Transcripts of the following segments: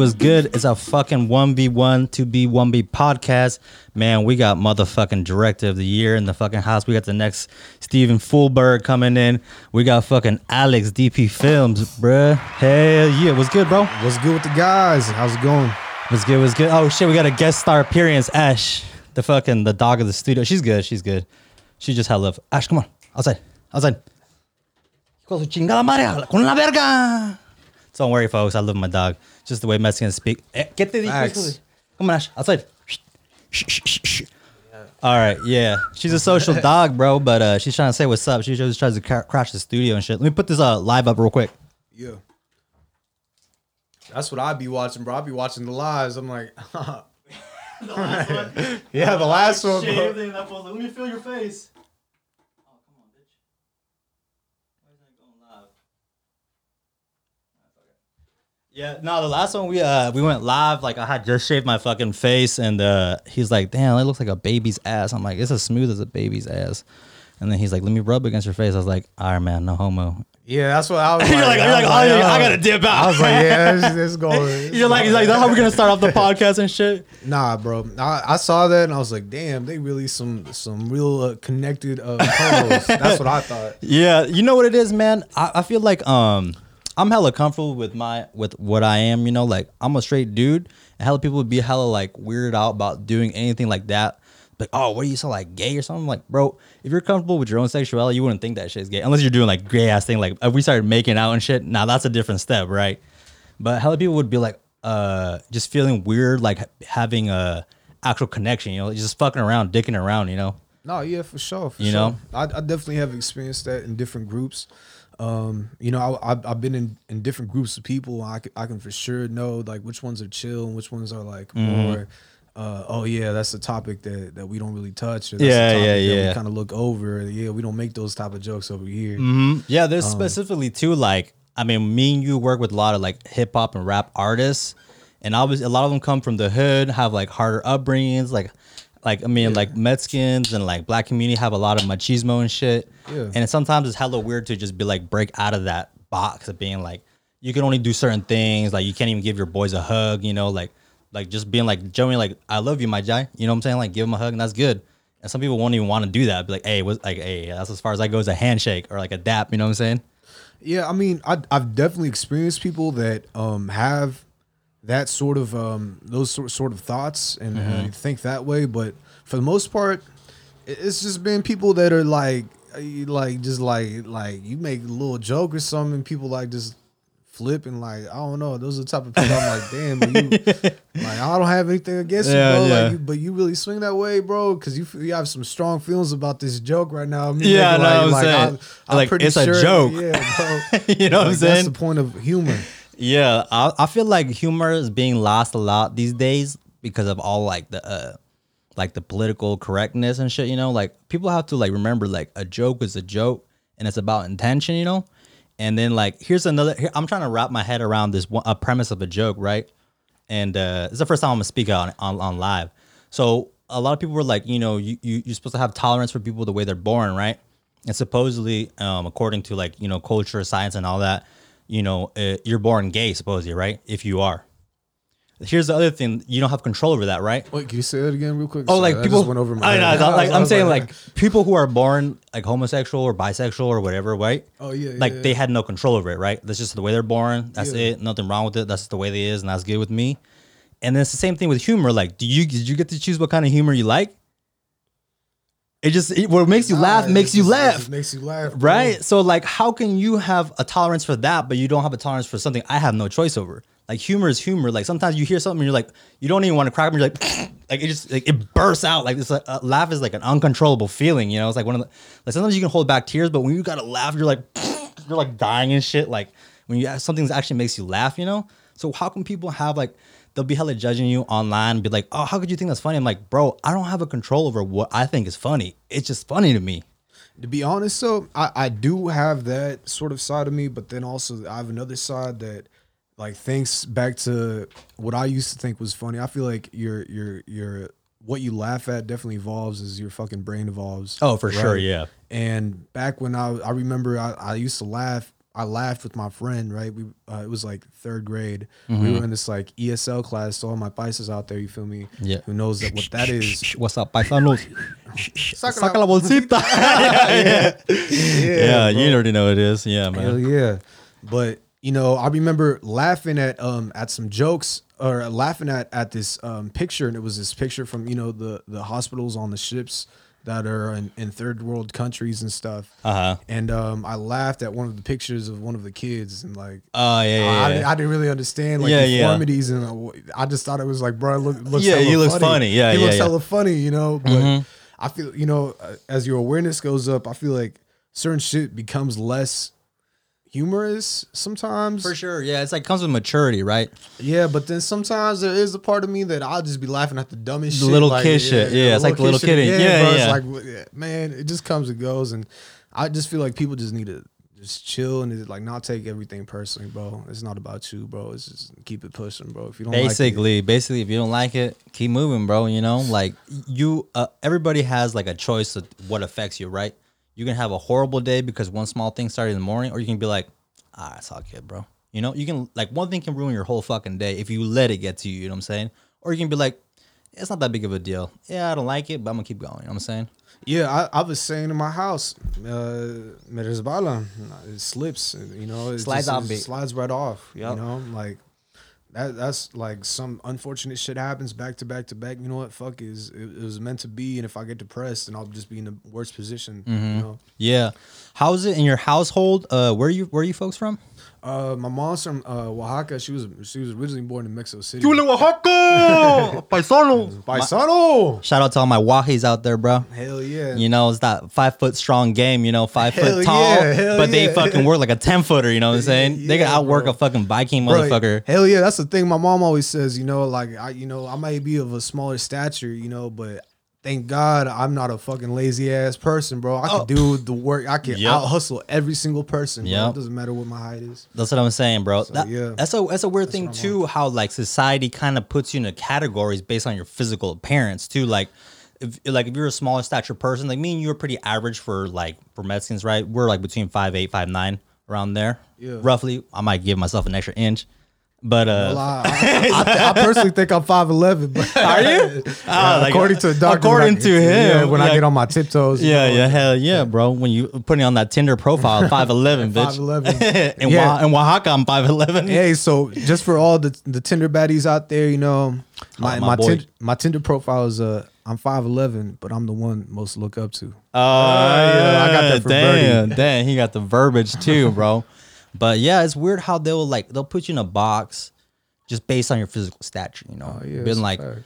What's good? It's a fucking 1v1 to be 1b podcast. Man, we got motherfucking director of the year in the fucking house. We got the next Steven Fulberg coming in. We got fucking Alex DP Films, bruh. Hell yeah. What's good, bro? What's good with the guys? How's it going? What's good? What's good? Oh shit, we got a guest star appearance, Ash. The fucking the dog of the studio. She's good. She's good. She just had love. Ash, come on. Outside. Outside. De su chingada madre, con la verga. Don't worry, folks. I love my dog. Just the way Mexicans speak. Eh, ¿Qué te dijo? Facts. hijo Come on, Ash. Outside. Shh, shh, shh, shh. All right, yeah. She's a social dog, bro, but uh, she's trying to say what's up. She just tries to cra- crash the studio and shit. Let me put this uh, live up real quick. Yeah. That's what I be watching, bro. I be watching the lives. I'm like, yeah, the last one, bro. Let me feel your face. Oh, come on, bitch. Why isn't it going live? Yeah, no, the last one we uh we went live. Like I had just shaved my fucking face, and uh he's like, "Damn, it looks like a baby's ass." I'm like, "It's as smooth as a baby's ass." And then he's like, "Let me rub against your face." I was like, "All right, man, no homo." Yeah, that's what I was like. you're like, you're I like, was oh, yeah, I gotta dip out. I was like, yeah, this, this going. you're like, he's like, that's how we're gonna start off the podcast and shit. Nah, bro. I, I saw that and I was like, damn, they really some some real uh, connected uh, homos. That's what I thought. Yeah, you know what it is, man. I, I feel like um I'm hella comfortable with my with what I am. You know, like I'm a straight dude, and hella people would be hella like weirded out about doing anything like that. Like, oh, what are you so like gay or something? Like, bro, if you're comfortable with your own sexuality, you wouldn't think that shit's gay unless you're doing like gay ass thing. Like, if we started making out and shit, now that's a different step, right? But hella people would be like, uh, just feeling weird, like having a actual connection. You know, just fucking around, dicking around. You know. No, yeah, for sure. For You sure. know? I, I definitely have experienced that in different groups. Um, you know, I, I've, I've been in, in different groups of people. I can, I can for sure know like which ones are chill and which ones are like Mm-hmm. more. Uh, oh yeah, that's a topic that, that we don't really touch. Or that's Yeah, topic yeah, that yeah. We kind of look over. Yeah, we don't make those type of jokes over here. Mm-hmm. Yeah, there's Um, specifically too like I mean, me and you work with a lot of like hip hop and rap artists, and obviously a lot of them come from the hood, have like harder upbringings, like like I mean, like Mexicans and like black community have a lot of machismo and shit. Yeah. And sometimes it's hella weird to just be like break out of that box of being like you can only do certain things, like you can't even give your boys a hug, you know, like like just being like Joey, like I love you, my guy, you know what I'm saying? Like give him a hug and that's good. And some people won't even want to do that. Be like, hey, what's like, hey, that's as far as I go as a handshake or like a dap. You know what I'm saying? Yeah, I mean, I, I've definitely experienced people that um, have that sort of um, those sort sort of thoughts and, and think that way. But for the most part, it's just been people that are like, uh, like just like like you make a little joke or something, people like just flip and like I don't know. Those are the type of people I'm like, damn, but you like I don't have anything against Yeah, you, bro. yeah. Like, you, but you really swing that way, bro, because you you have some strong feelings about this joke right now. Me Yeah, I making, know what I'm saying. Like, it's a joke. Yeah, bro. you know what I'm saying? That's the point of humor. Yeah, I, I feel like humor is being lost a lot these days because of all like the uh like the political correctness and shit, you know? Like people have to like remember like a joke is a joke and it's about intention, you know? And then like here's another here, I'm trying to wrap my head around this one, a premise of a joke, right? And uh it's the first time I'm gonna speak on on, on live. So a lot of people were like, you know, you, you you're supposed to have tolerance for people the way they're born, right? And supposedly, um, according to like you know culture, science, and all that, you know, uh, you're born gay, supposedly, right? If you are. Here's the other thing: you don't have control over that, right? Wait, can you say that again real quick? Oh, Sorry, like people went over my I head. know, I like was- I I'm was saying, like people who are born like homosexual or bisexual or whatever, right? Oh, yeah, like yeah, they yeah. had no control over it, right? That's just the way they're born. That's Yeah. it. Nothing wrong with it. That's the way they is, and that's good with me. And then it's the same thing with humor. Like, do you did you get to choose what kind of humor you like? It just it, what makes you Nah, laugh makes just- you it laugh. just makes you laugh, bro. Right? So like how can you have a tolerance for that but you don't have a tolerance for something I have no choice over? Like humor is humor. Like sometimes you hear something and you're like you don't even want to crack up and you're like like it just like it bursts out. Like this a laugh is like an uncontrollable feeling, you know? It's like one of the like sometimes you can hold back tears but when you got to laugh you're like you're like dying and shit like when you something that actually makes you laugh, you know? So how can people have like they'll be hella judging you online and be like, "Oh, how could you think that's funny?" I'm like, "Bro, I don't have a control over what I think is funny. It's just funny to me." To be honest, so I, I do have that sort of side of me, but then also I have another side that like thinks back to what I used to think was funny. I feel like your your your what you laugh at definitely evolves as your fucking brain evolves. Oh, for sure, yeah. And back when I I remember I, I used to laugh. I I laughed with my friend. Right, we uh, it was like third grade. Mm-hmm. We were in this like ESL class. So all my paisas out there, you feel me? Yeah. Who knows that what that is? What's up, paisanos? Saca Saca la bolsita. yeah, yeah. you already know what it is. Yeah, man. Hell man. yeah. But you know, I remember laughing at um at some jokes or laughing at at this um picture, and it was this picture from you know the the hospitals on the ships that are in, in third world countries and stuff. Uh huh. And um, I laughed at one of the pictures of one of the kids, and like Oh yeah, yeah. I, yeah. didn't- I didn't really understand like Yeah, yeah. deformities, and uh, I just thought it was like, bro, it look, looks Yeah, he looks funny. funny. Yeah, he yeah, looks yeah. hella funny, you know. But Mhm. I feel, you know, uh, as your awareness goes up, I feel like certain shit becomes less humorous sometimes. For sure. Yeah, it's like comes with maturity, right? Yeah, but then sometimes there is a part of me that I'll just be laughing at the dumbest The shit. little like, kid shit. Yeah, it's like the little kid yeah, bro, yeah. It's like, man, it just comes and goes, and I just feel like people just need to just chill and like not take everything personally, bro. It's not about you, bro. It's just keep it pushing, bro. If you don't like it, basically basically if you don't like it keep moving bro you know like you uh, everybody has like a choice of what affects you right you can have a horrible day because one small thing started in the morning or you can be like ah it's all good bro you know you can like one thing can ruin your whole fucking day if you let it get to you you know what i'm saying or you can be like it's not that big of a deal yeah i don't like it but i'm gonna keep going you know what i'm saying Yeah, I, I was saying in my house, uh, me. It slips, you know. It Slides just- off it slides right off. Yep. You know, like that. That's like some unfortunate shit happens back to back to back. You know what? Fuck is it, it was meant to be, and if I get depressed, then I'll just be in the worst position. Mm-hmm. You know. yeah how's it in your household uh where you where are you folks from Uh, my mom's from uh, Oaxaca. She was she was originally born in Mexico City. Oaxaca! Paisano! Paisano. Shout out to all my Wahis out there, bro. Hell yeah. You know, it's that five foot strong game, you know, five Hell foot tall, yeah, hell but they fucking work like a 10 footer, you know what I'm saying? they can outwork bro. a fucking Viking Bro, motherfucker. Hell yeah, that's the thing. My mom always says, you know, like I, you know, I might be of a smaller stature, you know, but thank God I'm not a fucking lazy ass person, bro. I can Oh. do the work. I can Yep. out hustle every single person. Yeah, It doesn't matter what my height is. That's what I'm saying, bro. That- yeah. That's a that's a weird thing what I'm too, how like society kind of puts you into categories based on your physical appearance too. Like if like if you're a smaller stature person, like me and you are pretty average for like for Mexicans, right? We're like between five eight, five nine, around there. Yeah. Roughly. I might give myself an extra inch. But uh Well, I, I, I, I personally think I'm five eleven, but Are you? Ah, like, according to the doctor, according to him, yeah, when I get on my tiptoes, you Yeah, know, yeah, hell yeah, bro. When you putting on that Tinder profile, five eleven, bitch. 5'11". in, Yeah. Oa- in Oaxaca, I'm five eleven. Hey, so just for all the the Tinder baddies out there, you know, my Oh, my my my Tinder profile is uh I'm five eleven, but I'm the one most look up to. Oh, yeah, I got that from damn, Birdie. damn, he got the verbiage too, bro. But yeah, it's weird how they'll like they'll put you in a box just based on your physical stature. You know, Oh, yeah, a like fact.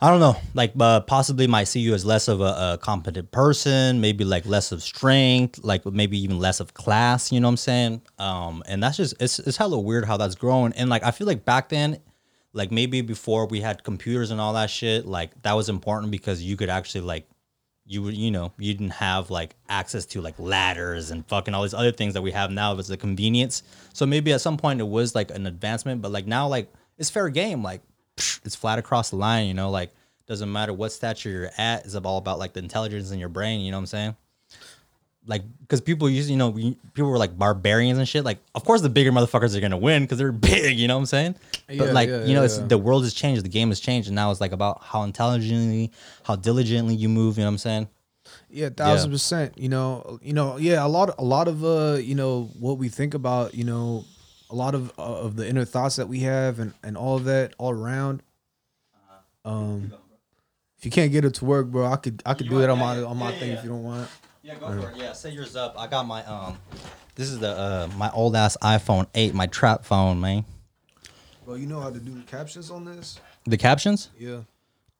I don't know, like uh, possibly might see you as less of a, a competent person, maybe like less of strength, like maybe even less of class. You know what I'm saying? Um, and that's just it's it's hella weird how that's grown. And like I feel like back then, like maybe before we had computers and all that shit, like that was important because you could actually like you would you know you didn't have like access to like ladders and fucking all these other things that we have now it's a convenience. So maybe at some point it was like an advancement but like now like it's fair game. Like it's flat across the line you know? Like doesn't matter what stature you're at it's all about like the intelligence in your brain you know what i'm saying like because people use you know we, people were like barbarians and shit like of course the bigger motherfuckers are gonna win because they're big you know what i'm saying but Yeah, like yeah, you know yeah, it's yeah. the world has changed the game has changed and now it's like about how intelligently how diligently you move you know what i'm saying Yeah, thousand percent. You know, you know, yeah, a lot, a lot of, uh, you know, what we think about, you know, a lot of uh, of the inner thoughts that we have, and and all of that, all around. Um, if you can't get it to work, bro, I could, I could You do it on my on my yeah, thing yeah. if you don't want. it. Yeah, go for it. Yeah, set yours up. I got my um, this is the uh my old ass iPhone eight, my trap phone, man. Bro, you know how to do captions on this? The captions? Yeah.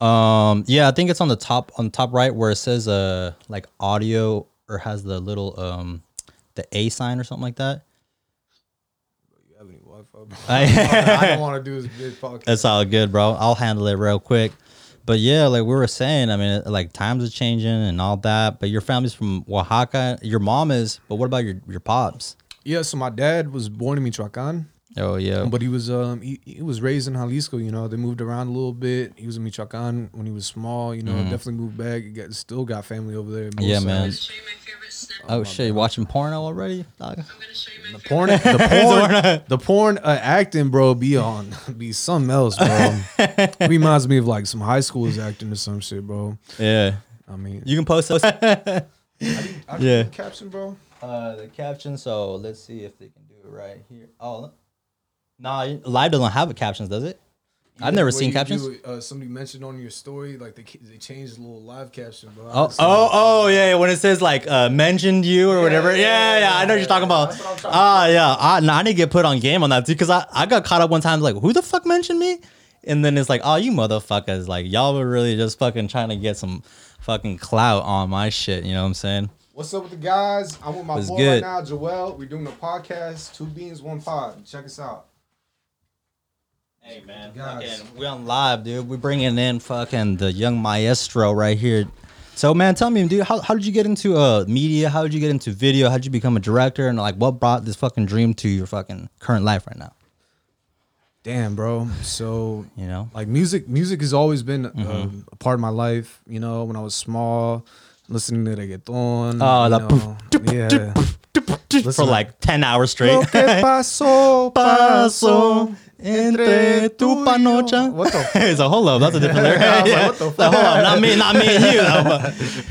Um, yeah, I think it's on the top on the top right where it says uh like audio or has the little um the A sign or something like that. You have any Wi-Fi? Bro? I- I don't want to do this big podcast. It's all good, bro. I'll handle it real quick. But yeah, like we were saying, I mean, like times are changing and all that. But your family's from Oaxaca. Your mom is, but what about your your pops? Yeah, so my dad was born in Michoacan. Oh yeah, But he was um he, he was raised in Jalisco, you know. They moved around a little bit. He was in Michoacan when he was small, you know. Definitely moved back. He got, still got family over there. both. Yeah, man. Sides. show you my favorite Oh shit, you watching porno already, dog? The porn, the porn, the porn uh, acting, bro, be on, be something else, bro. Reminds me of like some high schoolers acting or some shit, bro. Yeah, I mean, you can post those. I yeah. caption, bro. Uh, the caption. So let's see if they can do it right here. Oh, nah, live doesn't have a captions, does it? I've never seen captions. uh, somebody mentioned on your story, like they they changed the little live caption, bro. Oh, oh, oh, yeah, yeah. When it says like uh, mentioned you or whatever. Yeah, yeah, yeah, I know what you're talking about. That's what I'm trying Ah, yeah. I, nah, I need to get put on game on that too because I, I got caught up one time like, who the fuck mentioned me? And then it's like, oh, you motherfuckers. Like, y'all were really just fucking trying to get some fucking clout on my shit. You know what I'm saying? What's up with the guys? I'm with my What's boy good? right now, Joel. We're doing a podcast, two beans, one pod. Check us out. Hey man, Guys. fucking, we on live, dude. We're bringing in fucking the young maestro right here. So man, tell me, dude, how, how did you get into uh media? How did you get into video? How did you become a director? And like, what brought this fucking dream to your fucking current life right now? Damn, bro. So You know? like music music has always been Mm-hmm. um, a part of my life you know when i was small listening to reggaeton Oh, you know, yeah For like ten hours straight. Lo que pasó, Paso entre tu panocha. What the it's a hold up. That's a different lyric. I was like, what the Like, hold up, not me, not me and you. though.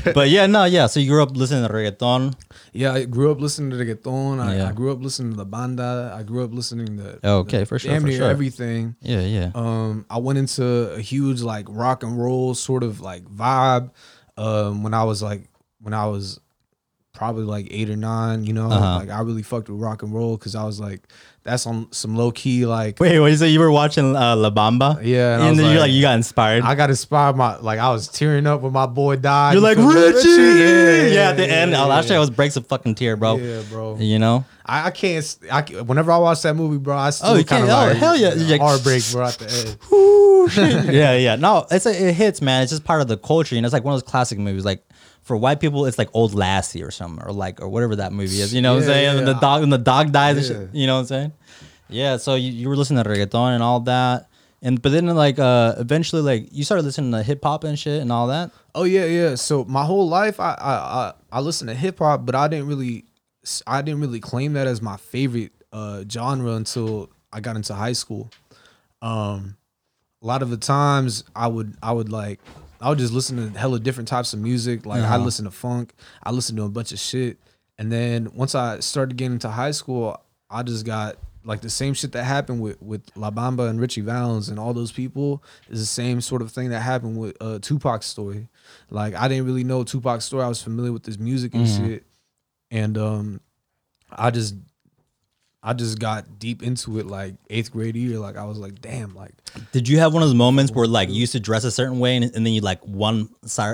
But, but yeah, no, yeah. So you grew up listening to reggaeton. yeah i grew up listening to reggaeton I, Yeah. I grew up listening to the banda i grew up listening to Okay, to for sure, damn for near sure. everything Yeah, yeah. um i went into a huge like rock and roll sort of like vibe um when i was like when i was probably like eight or nine you know Uh-huh. like i really fucked with rock and roll because i was like that's on some low-key like Wait, what you say? You were watching uh, La Bamba? Yeah, and and, I was then you're like- like, you got inspired. I got inspired. My like I was tearing up when my boy died. you're like feel me? Ritchie. Yeah, at the yeah, end, yeah, oh, that shit yeah. breaks a fucking tear, bro. Yeah, bro. You know? I, I can't. I whenever I watch that movie, bro, I still you kind of can't- oh, like hell yeah. You're like, heartbreak, bro, at the end. Yeah, yeah. No, it's a, it hits, man. It's just part of the culture. You know, it's like one of those classic movies. Like for white people, it's like Old Lassie or something, or like or whatever that movie is. You know what I'm saying? yeah, and the dog and the dog dies. And Yeah. shit, you know what I'm saying? Yeah. So you, you were listening to reggaeton and all that, and but then like uh eventually like you started listening to hip hop and shit and all that. Oh yeah, yeah. So my whole life, I I I, I listened to hip hop, but I didn't really, I didn't really claim that as my favorite uh, genre until I got into high school. Um, a lot of the times I would I would like I would just listen to hella different types of music. Like I Uh-huh. listen to funk, I listen to a bunch of shit, and then once I started getting into high school, I just got like the same shit that happened with with La Bamba and Ritchie Valens and all those people is the same sort of thing that happened with uh, Tupac's story. Like I didn't really know Tupac's story. I was familiar with his music and Mhm. shit, and um, I just I just got deep into it like eighth grade year. Like I was like, damn, like Did you have one of those moments where like you used to dress a certain way and, and then you like one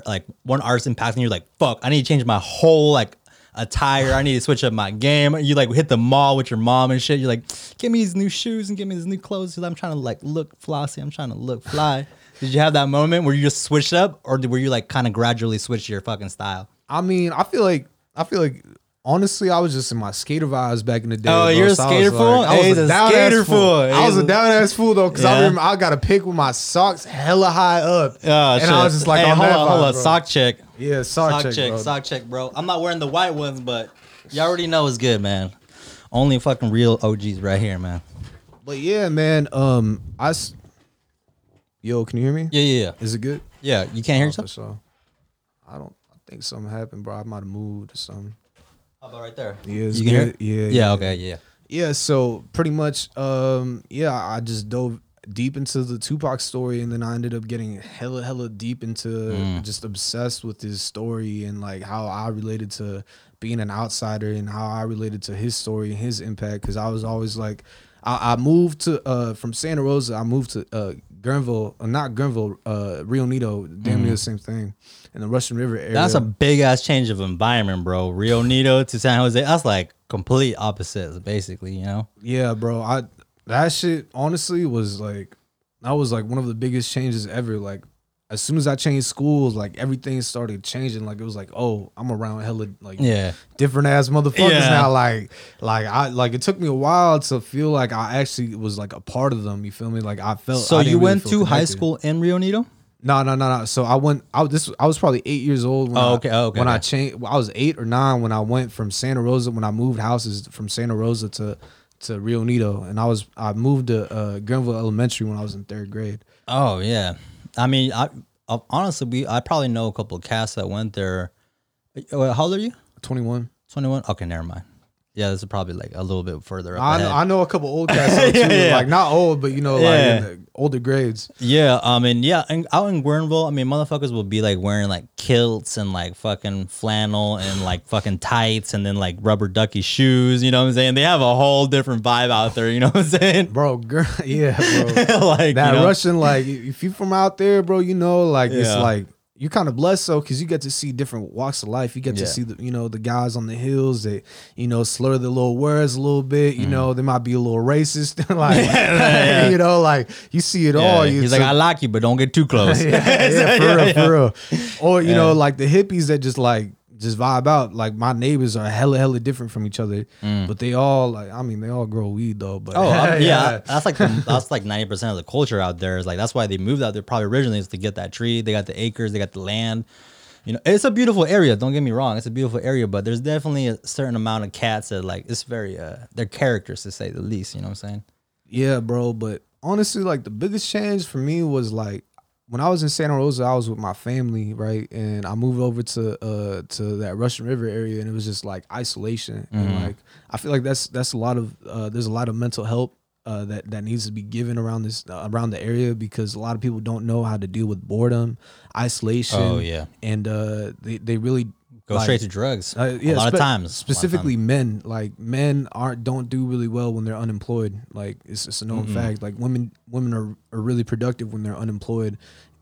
like one artist impacts and you're like, fuck, I need to change my whole like attire. I need to switch up my game. You like hit the mall with your mom and shit. You're like, give me these new shoes and give me these new clothes because I'm trying to like look flossy. I'm trying to look fly. Did you have that moment where you just switched up or did, were you like kind of gradually switch your fucking style? I mean, I feel like I feel like honestly, I was just in my skater vibes back in the day. Oh, bro. you're a So I skater was fool? like- I was a a down skater ass fool. fool. I was a down ass fool though, because I remember I got a pick with my socks hella high up, Oh, and shit. I was just like, hey, on hold that on, hold vibe, on, bro. sock check. Yeah, sock, sock check, check, bro. sock check, bro. I'm not wearing the white ones, but you already know it's good, man. Only fucking real OGs right here, man. But yeah, man. Um, I. s- Yo, can you hear me? Yeah, yeah, yeah. Is it good? Yeah, you can't hear Oh, yourself? sure. I don't. I think something happened, bro. I might have moved or something. How about right there? Yeah, you can hear it? Yeah, yeah. okay, yeah. Yeah, so pretty much, um, yeah, I just dove deep into the Tupac story, and then I ended up getting hella, hella deep into Mm. just obsessed with his story and like how I related to being an outsider and how I related to his story and his impact. Because I was always like, I, I moved to uh from Santa Rosa, I moved to uh Guerneville, uh, not Guerneville, uh Rio Nido, damn near the same thing, in the Russian River area. Mm. That's a big ass change of environment, bro. Rio Nido to San Jose. That's like complete opposites, basically, you know? Yeah, bro. I that shit honestly was like that was like one of the biggest changes ever. Like as soon as I changed schools, like everything started changing. Like it was like, oh, I'm around hella like Yeah. different ass motherfuckers Yeah. now. Like like I like it took me a while to feel like I actually was like a part of them. You feel me? Like I felt. So I you really went feel to high school in Rio Nido? No, no, no, no. So I went. I was this. I was probably eight years old. When Oh, I, okay, oh, okay, When I changed, I was eight or nine when I went from Santa Rosa. When I moved houses from Santa Rosa to to Rio Nido, and I was I moved to uh, Granville Elementary when I was in third grade. Oh yeah, I mean, I, I honestly, we I probably know a couple of cats that went there. Uh, How old are you? Twenty one. Twenty one. Okay, never mind. Yeah, this is probably like a little bit further up. I know, ahead. I know a couple old cats though, too. Yeah, yeah. Like not old, but you know, like Yeah. in the older grades. Yeah, um, I mean, yeah, and out in Guerneville, I mean, motherfuckers will be like wearing like kilts and like fucking flannel and like fucking tights and then like rubber ducky shoes. You know what I'm saying? They have a whole different vibe out there. You know what I'm saying? Bro, girl, yeah, bro. like that you know? Russian, like if you from out there, bro, you know, like it's like you're kind of blessed though, because you get to see different walks of life. You get Yeah. to see the you know the guys on the hills that you know slur their little words a little bit. You know, they might be a little racist, like Mm. yeah. you know, like you see it Yeah, all. You He's like, I like you, but don't get too close. yeah, yeah, for real, for real. Or you know, like the hippies that just like just vibe out. Like my neighbors are hella hella different from each other, but they all like I mean they all grow weed though. But Mm. Oh I'm- yeah, that's like the, that's like ninety percent of the culture out there. Is like that's why they moved out there probably originally is to get that tree. They got the acres, they got the land. You know, it's a beautiful area. Don't get me wrong, it's a beautiful area, but there's definitely a certain amount of cats that like it's very uh they're characters to say the least. You know what I'm saying? Yeah, bro. But honestly, like the biggest change for me was like when I was in Santa Rosa, I was with my family, right? And I moved over to uh to that Russian River area and it was just like isolation. And like I feel like that's that's a lot of uh there's a lot of mental help uh, that that needs to be given around this uh, around the area because a lot of people don't know how to deal with boredom, isolation. Oh, yeah. and uh, they they really Go like, straight to drugs. uh, yeah, a lot spe- of times. lot of. Specifically, men like men aren't don't do really well when they're unemployed. Like it's, it's a known fact. Like women women are, are really productive when they're unemployed,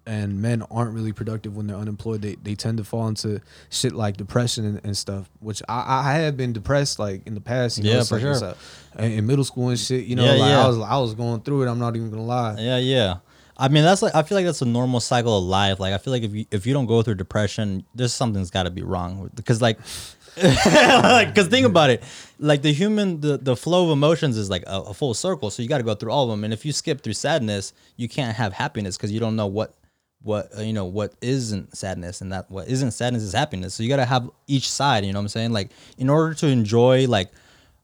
and men aren't really productive when they're unemployed. They they tend to fall into shit like depression and, and stuff. Which I, I had been depressed like in the past. You know, Yeah, it's for like, sure. in middle school and shit. You know, Yeah, like yeah. I was I was going through it. I'm not even gonna lie. Yeah, yeah. I mean, that's like I feel like that's a normal cycle of life. Like I feel like if you if you don't go through depression, there's something's got to be wrong. Because like, because think about it, like the human the the flow of emotions is like a, a full circle. So you got to go through all of them. And if you skip through sadness, you can't have happiness because you don't know what what uh, you know what isn't sadness and that what isn't sadness is happiness. So you got to have each side. You know what I'm saying? Like in order to enjoy like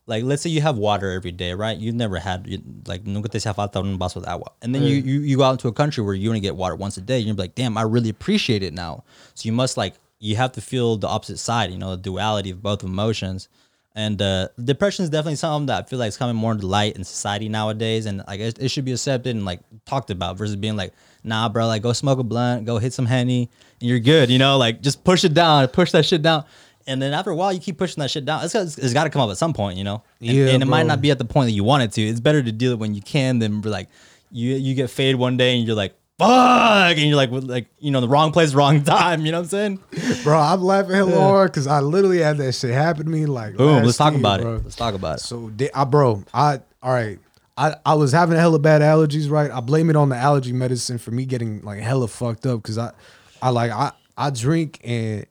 like let's say you have water every day, right? You've never had you- like nunca te hacía falta un vaso de agua, and then you, you you go out into a country where you only get water once a day. You're like, damn, I really appreciate it now. So you must like you have to feel the opposite side, you know, the duality of both emotions. And uh, depression is definitely something that I feel like is coming more into light in society nowadays, and like it, it should be accepted and like talked about versus being like, nah, bro, like go smoke a blunt, go hit some henny, and you're good, you know, like just push it down, push that shit down. And then after a while, you keep pushing that shit down. It's, got- it's got to come up at some point, you know. And, Yeah, and it might not be at the point that you want it to. It's better to deal it when you can than like you you get fade one day and you're like fuck, and you're like like you know the wrong place, wrong time. You know what I'm saying? Bro, I'm laughing hella hard because I literally had that shit happen to me. Like, Boom. Let's talk year, about bro. it. Let's talk about it. So, I, bro, I all right. I, I was having a hella bad allergies, right? I blame it on the allergy medicine for me getting like hella fucked up because I, I like I I drink and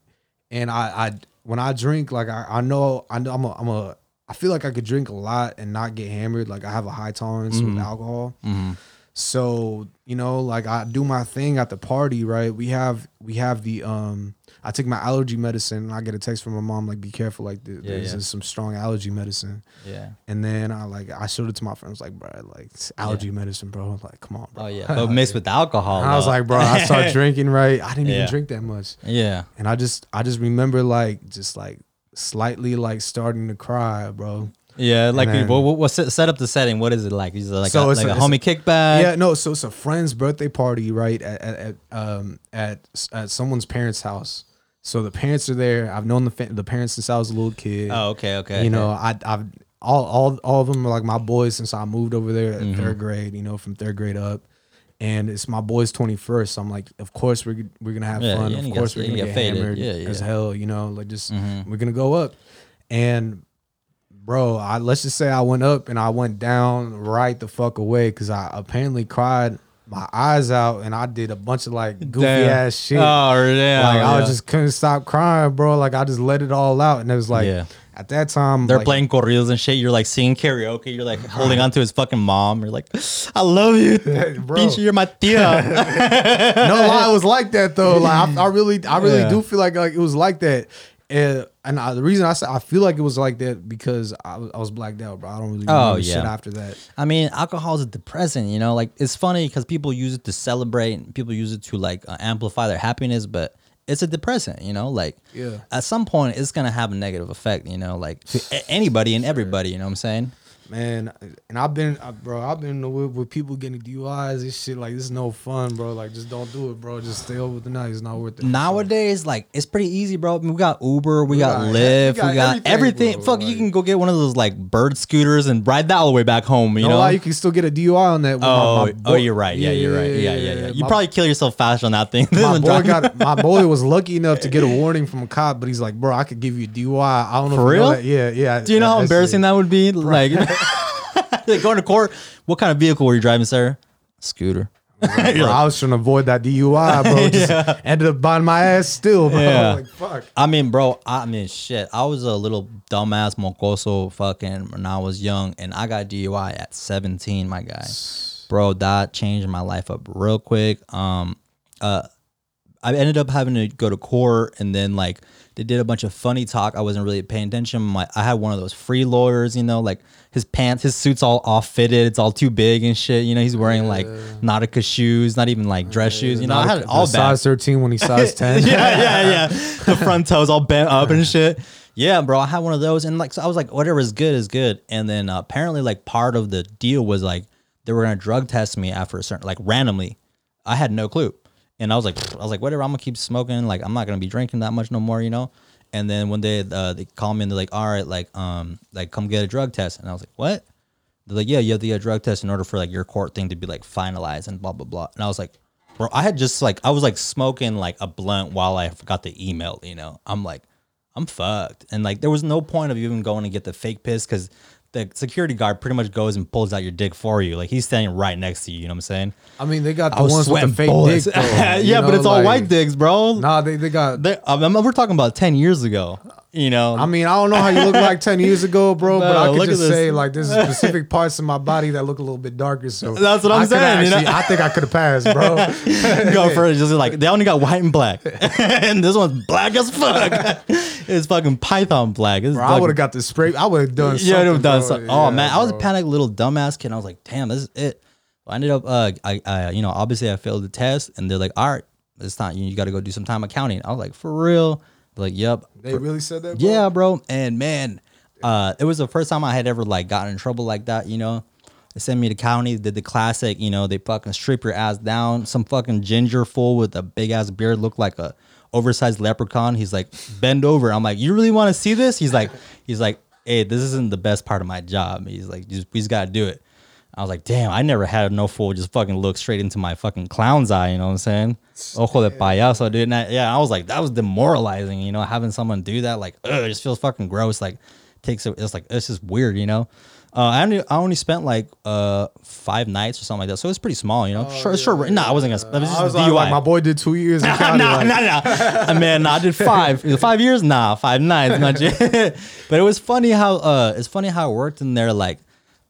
and I I when I drink like I, I know I know I'm a I'm a I feel like I could drink a lot and not get hammered. Like I have a high tolerance with mm-hmm. alcohol. Mm-hmm. So you know, like I do my thing at the party, right? We have we have the um. I take my allergy medicine. and I get a text from my mom like, "Be careful, like th- Yeah, there's yeah. some strong allergy medicine." Yeah. And then I like I showed it to my friends like, bro, like it's allergy medicine, bro. Like, come on, bro. Oh yeah. But mixed with alcohol. I was like, bro, I started drinking, right? I didn't Yeah. even drink that much. yeah. And I just I just remember like just like slightly like starting to cry, bro. Yeah, like then- what, what, what set, set up the setting? What is it like? Is it like So a, it's like a- a, homie kickback? yeah, no, so it's a friend's birthday party, right? At at, at um at at someone's parents' house. So the parents are there. I've known the fa- the parents since I was a little kid. Oh, okay, okay. you okay. know, I I've all all all of them are like my boys since I moved over there at Mm-hmm. third grade. You know, from third grade up. And it's my boy's twenty first. So I'm like, of course we're we're gonna have Yeah, fun. yeah, of course we're gonna get faded. hammered Yeah, as yeah. Mm-hmm. hell. You know, like just we're gonna go up. And bro, I let's just say I went up and I went down right the fuck away because I apparently cried my eyes out and I did a bunch of like goofy Damn. ass shit. Oh, damn. like I just couldn't stop crying, bro. Like I just let it all out, and it was like Yeah. at that time They're like, playing corridos and shit. You're like singing karaoke. You're like holding on to his fucking mom. You're like, I love you, Bro. You're my tia. no lie, it was like that though. Like I, I really, I really Yeah. do feel like like it was like that. And, and I, the reason I said I feel like it was like that because I, was- I was blacked out, bro. I don't really Oh, remember shit after that. I mean, alcohol is a depressant. You know, like it's funny because people use it to celebrate. and People use it to like uh, amplify their happiness, but it's a depressant. You know, like Yeah. at some point it's gonna have a negative effect. You know, like to a- anybody and everybody. You know what I'm saying? Man, and I've been, bro, I've been in the whip with people getting DUIs and shit. Like, this is no fun, bro. Like, just don't do it, bro. Just stay over the night. It's not worth it. Nowadays, like it's pretty easy, bro. I mean, we got Uber, we, got, got- Lyft, we got we got everything, everything. Fuck, you can go get one of those like bird scooters and ride that all the way back home. You no know? lie, you can still get a DUI on that. with my- oh, my oh, you're right. Yeah, you're right. Yeah, yeah, yeah. You My- probably kill yourself faster on that thing. my boy got my boy was lucky enough to get a warning from a cop, but he's like, bro, I could give you a DUI. I don't know For know real? that. Yeah, yeah. Do you know how embarrassing that would be? Like, like going to court. What kind of vehicle were you driving, sir? Scooter. Bro, I was trying to avoid that DUI, bro. Just ended up buying my ass still, bro. Yeah. Like, fuck. I mean, bro, I mean, shit. I was a little dumbass mocoso fucking when I was young, and I got DUI at 17, my guy. Bro, that changed my life up real quick. Um, uh, I ended up having to go to court, and then like they did a bunch of funny talk. I wasn't really paying attention. My I had one of those free lawyers, you know, like his pants, his suit's all off fitted. It's all too big and shit. You know, he's wearing like Nautica shoes, not even like dress shoes. You know, I had it all bad size 13 when he size 10. yeah, yeah, yeah. The front toes all bent up and shit. Yeah, bro, I had one of those, and like, so I was like, whatever is good is good. And then uh, apparently, like, part of the deal was like they were gonna drug test me after a certain, like, randomly. I had no clue, and I was like, I was like, whatever, I'm gonna keep smoking. Like, I'm not gonna be drinking that much no more, you know. And then one day, uh, they call me and they're like, all right, like, um, like, come get a drug test. And I was like, what? They're like, yeah, you have to get a drug test in order for like your court thing to be like finalized and blah blah blah. And I was like, bro, I had just like I was like smoking like a blunt while I got the email. You know, I'm like, I'm fucked. And like there was no point of even going to get the fake piss because the security guard pretty much goes and pulls out your dick for you. Like he's standing right next to you. You know what I'm saying? I mean, they got the ones with the fake bullets. dick. Though, yeah, you but know, it's all white dicks, bro. Nah, they, they got. They- I mean, we're talking about ten years ago. You know, I mean, I don't know how you look like 10 years ago, bro, but I could just say, like, there's specific parts of my body that look a little bit darker. So That's what I'm I saying, you know? I think I could have passed, bro. go for it. Just like they only got white and black, and this one's black as fuck. it's fucking python black. It's Bro, I would have got the spray. I would have done something. Yeah, I would have done bro. something. Oh Yeah, man, I was a panicked little dumbass kid. I was like, damn, this is it. I ended up, uh, I, I, you know, obviously I failed the test, and they're like, all right, it's not you. You got to go do some time accounting. I was like, for real? Like, yep. They really said that? Bro? Yeah, bro. And man, uh, it was the first time I had ever like gotten in trouble like that. You know, they sent me to county, did the classic. You know, they fucking strip your ass down. Some fucking ginger fool with a big ass beard looked like a oversized leprechaun. He's like, bend over. I'm like, you really want to see this? He's like, he's like, hey, this isn't the best part of my job. He's like, just we just gotta do it. I was like, damn, I never had no fool just fucking look straight into my fucking clown's eye, you know what I'm saying? Ojo de payaso, dude. I, yeah, I was like, that was demoralizing, you know, having someone do that, like, ugh, it just feels fucking gross. Like, takes it, it's like, it's just weird, you know? Uh, I only, I only spent like uh five nights or something like that, so it's pretty small, you know. short, short. Nah, I wasn't gonna. It was just I was like, DUI. like, my boy did two years nah, county. nah, like, nah, nah. I did five. five years? Nah, five nights. Not but it was funny how uh, it's funny how it worked in there. Like,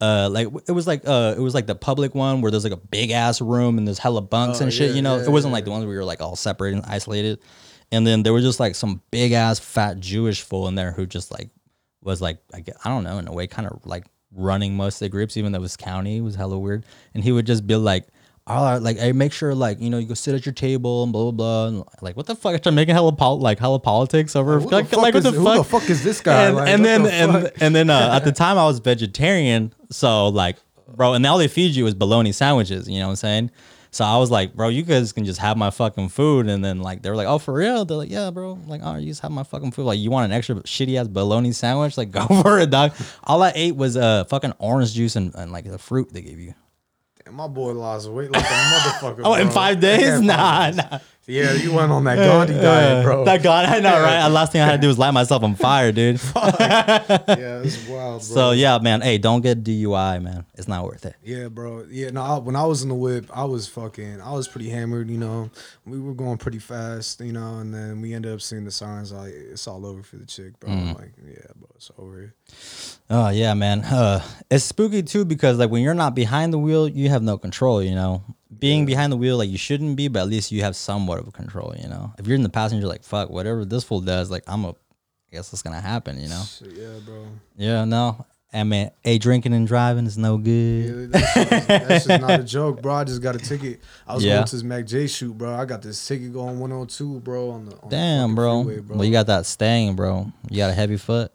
uh, like it was like uh, it was like the public one where there's like a big ass room and there's hella bunks and shit. yeah, you know, yeah, it wasn't like the ones where you're like all separated and isolated. And then there was just like some big ass fat Jewish fool in there who just like was like I, guess, I don't know in a way kind of like running most of the groups even though it was county it was hella weird and he would just be like all right like hey make sure like you know you go sit at your table and blah blah blah and like what the fuck I'm making hella pol- like hella politics over Who the like, fuck like what is- the who fuck the fuck is this guy? and, Like, and then the and and then uh, at the time I was vegetarian so like bro and all they feed you is bologna sandwiches you know what I'm saying so I was like, bro, you guys can just have my fucking food. And then like they were like, oh, for real? They're like, yeah, bro. I'm like, oh, you just have my fucking food. Like, you want an extra shitty ass bologna sandwich? Like, go for it, dog. All I ate was uh fucking orange juice and, and like the fruit they gave you. My boy lost weight like a motherfucker. Oh, in five days? Nah, nah. Yeah, you went on that Gandhi diet, bro. That God, I know, right? The last thing I had to do was light myself on fire, dude. yeah, it's wild, bro. So yeah, man. Hey, don't get DUI, man. It's not worth it. Yeah, bro. Yeah, no. I, when I was in the whip, I was fucking. I was pretty hammered. You know, we were going pretty fast. You know, and then we ended up seeing the signs like it's all over for the chick, bro. Mm. I'm like, yeah, bro, it's over. Oh yeah, man. Uh, it's spooky too because like when you're not behind the wheel, you have no control. You know, being behind the wheel, like you shouldn't be, but at least you have somewhat of a control. You know, if you're in the passenger, like fuck, whatever this fool does, like I'm a, I guess it's gonna happen. You know. Yeah, bro. Yeah. No. I mean, a drinking and driving is no good. Yeah, that's, just, that's just not a joke, bro. I just got a ticket. I was Yeah. going to this Mac J shoot, bro. I got this ticket going 102, bro. On the on Damn, fucking bro. freeway, bro. Well, you got that staying, bro. You got a heavy foot.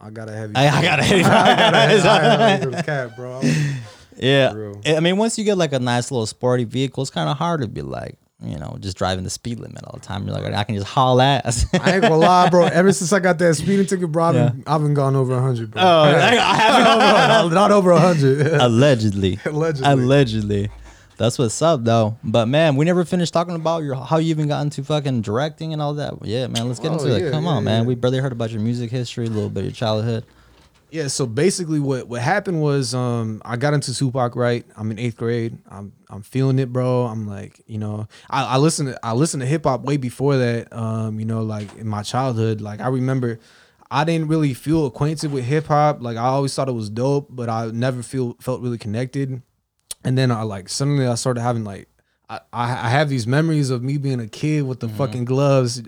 I got a heavy. I, I got a heavy I got a heavy, foot. I got a heavy cat, bro. Yeah. For real. I mean, once you get like a nice little sporty vehicle, it's kind of hard to be like, you know, just driving the speed limit all the time. You're like, I can just haul ass. I ain't gonna lie, bro. Ever since I got that speeding ticket, bro, I've been, I've been gone over 100, bro. Oh, I, I haven't. not over 100. Allegedly. Allegedly. Allegedly. That's what's up, though. But man, we never finished talking about your how you even got into fucking directing and all that. Yeah, man, let's get Oh, into it. Come yeah, on, man. yeah. We barely heard about your music history, a little bit of your childhood. Yeah, so basically what what happened was um I got into Tupac right. I'm in eighth grade. I'm I'm feeling it, bro. I'm like, you know, I, I listened to I listened to hip hop way before that. Um, you know, like in my childhood. Like I remember I didn't really feel acquainted with hip hop. Like I always thought it was dope, but I never feel felt really connected. And then I like suddenly I started having like I, I I have these memories of me being a kid with the fucking gloves,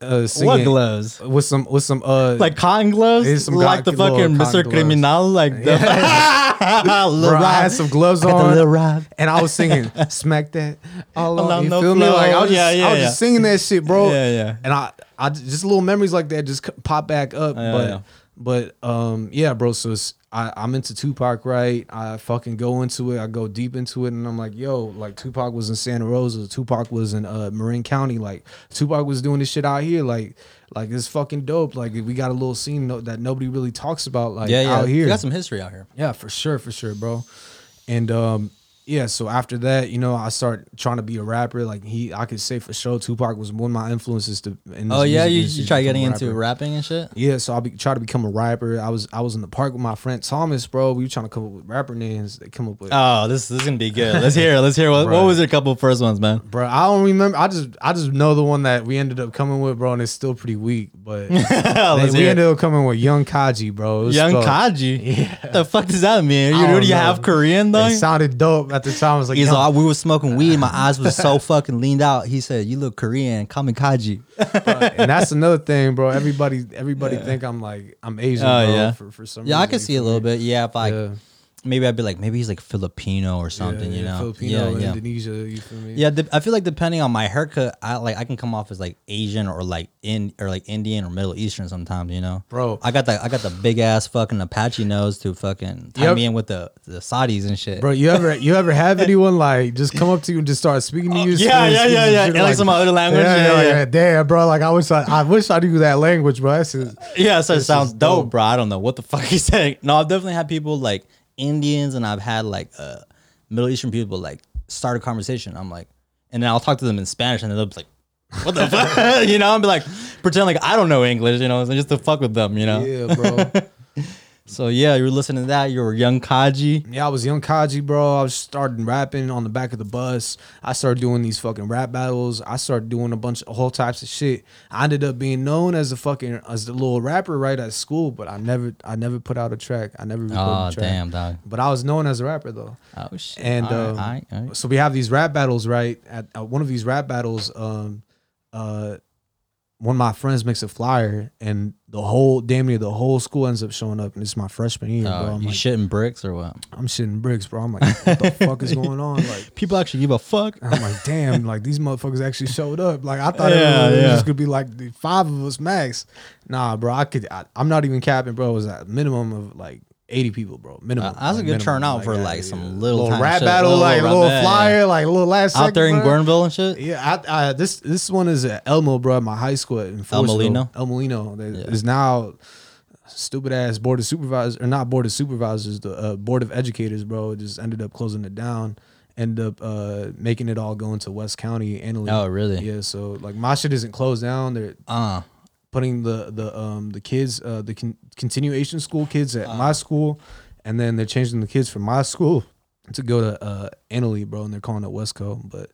uh, singing What gloves? with some with some uh Like cotton gloves? Some like the fucking Mr. gloves. Criminal? Like the. Lil Bro, I had some gloves on, and I was singing "Smack That." All on, you no feel me? Like I was just, Yeah, yeah, I was yeah. just singing that shit, bro. Yeah, yeah. And I, I just little memories like that just pop back up. Yeah, but, yeah. But, um, yeah, bro. So it's, I, I'm into Tupac, right? I fucking go into it. I go deep into it, and I'm like, yo, like Tupac was in Santa Rosa. Tupac was in uh, Marin County. Like Tupac was doing this shit out here. Like, like it's fucking dope. Like we got a little scene no- that nobody really talks about. Like Yeah, yeah. out here. You got some history out here. Yeah, for sure, for sure, bro. And um, yeah, so after that, you know, I start trying to be a rapper. Like he, I could say for sure, Tupac was one of my influences to. In Oh, yeah. You, you try getting into rapping and shit? Yeah, so I be, try to become a rapper. I was I was in the park with my friend Thomas, bro. We were trying to come up with rapper names. They come up with, Oh, this, this is to be good. Let's hear it. Let's hear what, what was your couple first ones, man? bro. I don't remember. I just I just know the one that we ended up coming with, bro, and it's still pretty weak. But we ended up coming with Young Kaji, bro. Young Kaji. Yeah. The fuck does that mean? You, you know. have Korean though? It sounded dope at the time. I was like, He's like, oh, we were smoking weed. My eyes was so fucking leaned out. He said, "You look Korean, kamikaze." and that's another thing, bro. Everybody, everybody think I'm like I'm Asian, Oh, bro. yeah. For, for some Yeah, I can see a little bit. Yeah, if I. yeah. Maybe I'd be like, maybe he's like Filipino or something. yeah, you know? Filipino, yeah, yeah. Indonesia. You feel me? Yeah, I feel like depending on my haircut, I like I can come off as like Asian or like in or like Indian or Middle Eastern sometimes. You know, Bro. I got the I got the big ass fucking Apache nose to fucking tie Yep. me in with the the Saudis and shit. Bro, you ever you ever have anyone like just come up to you and just start speaking to oh, you? Oh, yeah, yeah, yeah, yeah. And, like, some other language, Yeah, yeah, yeah, yeah. Damn, bro. Like I wish I, I wish I knew that language, bro. That's just, Yeah, so it sounds dope, dope. bro. I don't know what the fuck he's saying. No, I've definitely had people like Indians and I've had like uh Middle Eastern people like start a conversation. I'm like, and then I'll talk to them in Spanish and they'll be like, what the fuck? you know, I'll be like, pretend like I don't know English, you know, so just to fuck with them, you know? yeah, bro. So yeah, you were listening to that. You were young Kaji. Yeah, I was young Kaji, bro. I was starting rapping on the back of the bus. I started doing these fucking rap battles. I started doing a bunch of whole types of shit. I ended up being known as a fucking as the little rapper right at school, but I never I never put out a track. I never recorded Oh a track. damn, dog. But I was known as a rapper though. Oh shit. And All right, um, all right, all right. so we have these rap battles, right? At, at one of these rap battles, um, uh, one of my friends makes a flyer, and the whole damn near the whole school ends up showing up, and it's my freshman year, Uh, bro. I'm you like, shitting bricks or what? I'm shitting bricks, bro. I'm like, what the fuck is going on? Like, People actually give a fuck. I'm like, damn, like these motherfuckers actually showed up. Like I thought Yeah, it was yeah. just gonna be like the five of us max. Nah, bro, I could. I, I'm not even capping, bro. It was a minimum of like 80 people, bro. Minimum. Uh, that's a good minimum, turnout for, like, yeah, some yeah. little time rap shit, battle, little like a rap little battle, flyer, like a little last Out there in second, bro. Guerneville and shit. Yeah, I, I, this this one is at Elmo, bro. At my high school in Forestville. Molino? El Molino. That Yeah. is now stupid ass board of supervisors or not board of supervisors, the uh, board of educators, bro. Just ended up closing it down. end up uh, making it all go into West County. Analy. Oh, really? Yeah. So like my shit isn't closed down. They're Uh, putting the the um the kids uh the con- continuation school kids Uh-huh. at my school, and then they're changing the kids from my school to go to uh Analy, bro, and they're calling it Westco. But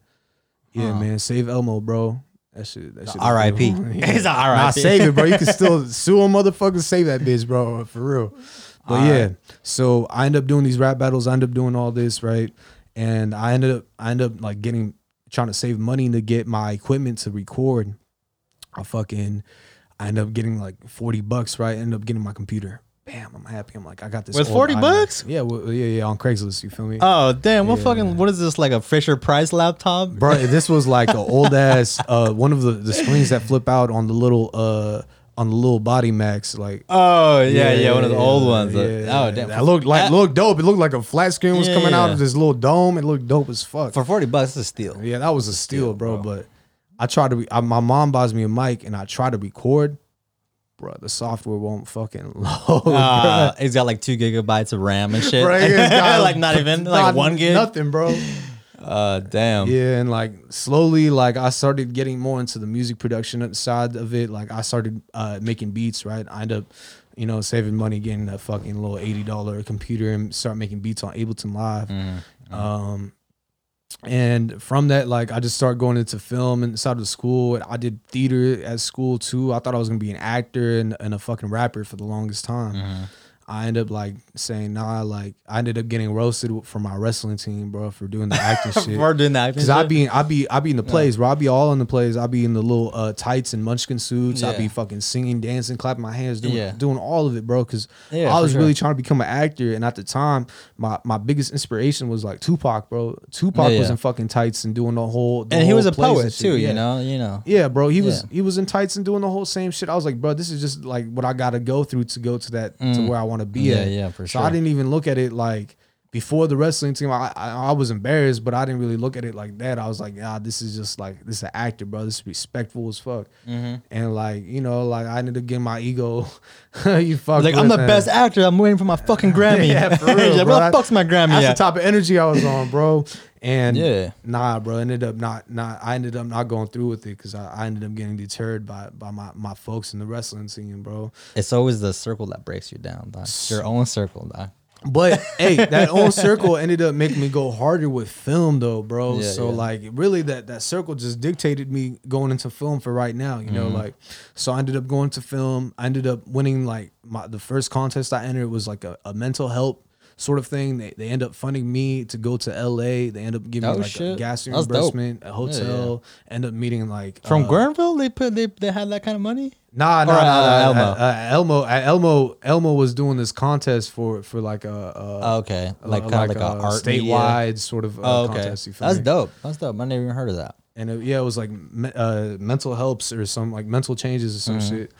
yeah, Huh. man, save Elmo, bro. That shit. That shit. R.I.P.. real. It's a Nah, save it, bro. You can still sue a motherfucker. Save that bitch, bro. For real. But All yeah, right. so I end up doing these rap battles. I end up doing all this, right? And I ended up, I ended up like getting, trying to save money to get my equipment to record. I fucking, I end up getting like forty bucks, right? I ended up getting my computer. Bam, I'm happy. I'm like, I got this. With old 40 iMac. bucks? Yeah, well, yeah, yeah. On Craigslist, you feel me? oh damn! What Yeah. fucking? What is this? Like a Fisher Price laptop? bro this was like an old ass uh one of the the screens that flip out on the little uh on the little body max like Oh yeah, yeah, one of the old ones. yeah, oh damn! that looked like That- looked dope it looked like a flat screen was coming out of this little dome it looked dope as fuck for forty bucks, it's a steal. yeah that was a steal bro, but i try to re- I, my mom buys me a mic and i try to record bro the software won't fucking load Uh, it's got like two gigabytes of RAM and shit. bro. Like not even like one gig. nothing bro Uh, damn. Yeah, and like slowly, like I started getting more into the music production side of it. Like I started uh, making beats. Right, I end up, you know, saving money, getting a fucking little eighty dollar computer, and start making beats on Ableton Live. Mm-hmm. Um, and from that, like I just started going into film inside of school. I did theater at school too. I thought I was gonna be an actor and, and a fucking rapper for the longest time. Mm-hmm. I ended up like saying nah. I like I ended up getting roasted for my wrestling team, bro, for doing the acting shit. For doing that, Cause I be I be I be in the plays, bro. I be all in the plays. I be in the little uh, tights and munchkin suits. I Yeah. be fucking singing, dancing, clapping my hands, doing Yeah. doing all of it, bro. Cause Yeah, I was sure. really trying to become an actor, and at the time, my my biggest inspiration was like Tupac, bro. Tupac was in fucking tights and doing the whole. the and he whole was a poet too. You know, you know. Yeah, bro. He was he was in tights and doing the whole same shit. I was like, bro, this is just like what I got to go through to go to that to where I want to be. Yeah, at. yeah, for sure. so. I didn't even look at it like before the wrestling team. I, I I was embarrassed, but I didn't really look at it like that. I was like, ah, this is just like this is an actor, bro. This is respectful as fuck. Mm-hmm. And like you know, like I ended up getting my ego. you fuck Like I'm the best actor. I'm waiting for my fucking Grammy. Yeah, for real, like, bro. Where the fuck's my Grammy? That's at? the type of energy I was on, bro. And Yeah. nah, bro. Ended up not not. I ended up not going through with it because I, I ended up getting deterred by by my my folks in the wrestling scene, bro. It's always the circle that breaks you down. Dog. It's your own circle, dog. But hey, that own circle ended up making me go harder with film though, bro. Yeah, so yeah. like really that that circle just dictated me going into film for right now, you know, Mm-hmm. like so I ended up going to film. I ended up winning like my the first contest I entered was like a, a mental health sort of thing. They they end up funding me to go to LA. They end up giving Oh, me like shit. a gas reimbursement, a hotel, end up meeting like From uh, Guerneville, they put they, they had that kind of money. Nah, nah, Or, nah, uh, nah, Elmo? uh, uh, Elmo, uh, Elmo, Elmo was doing this contest for for like a, a Oh, okay, like kind of like, a, art media. statewide sort of uh, Oh, okay, contest. That's me? dope. That's dope. I never even heard of that. And it, yeah, it was like me- uh, mental helps or some like mental changes or some Mm-hmm. shit.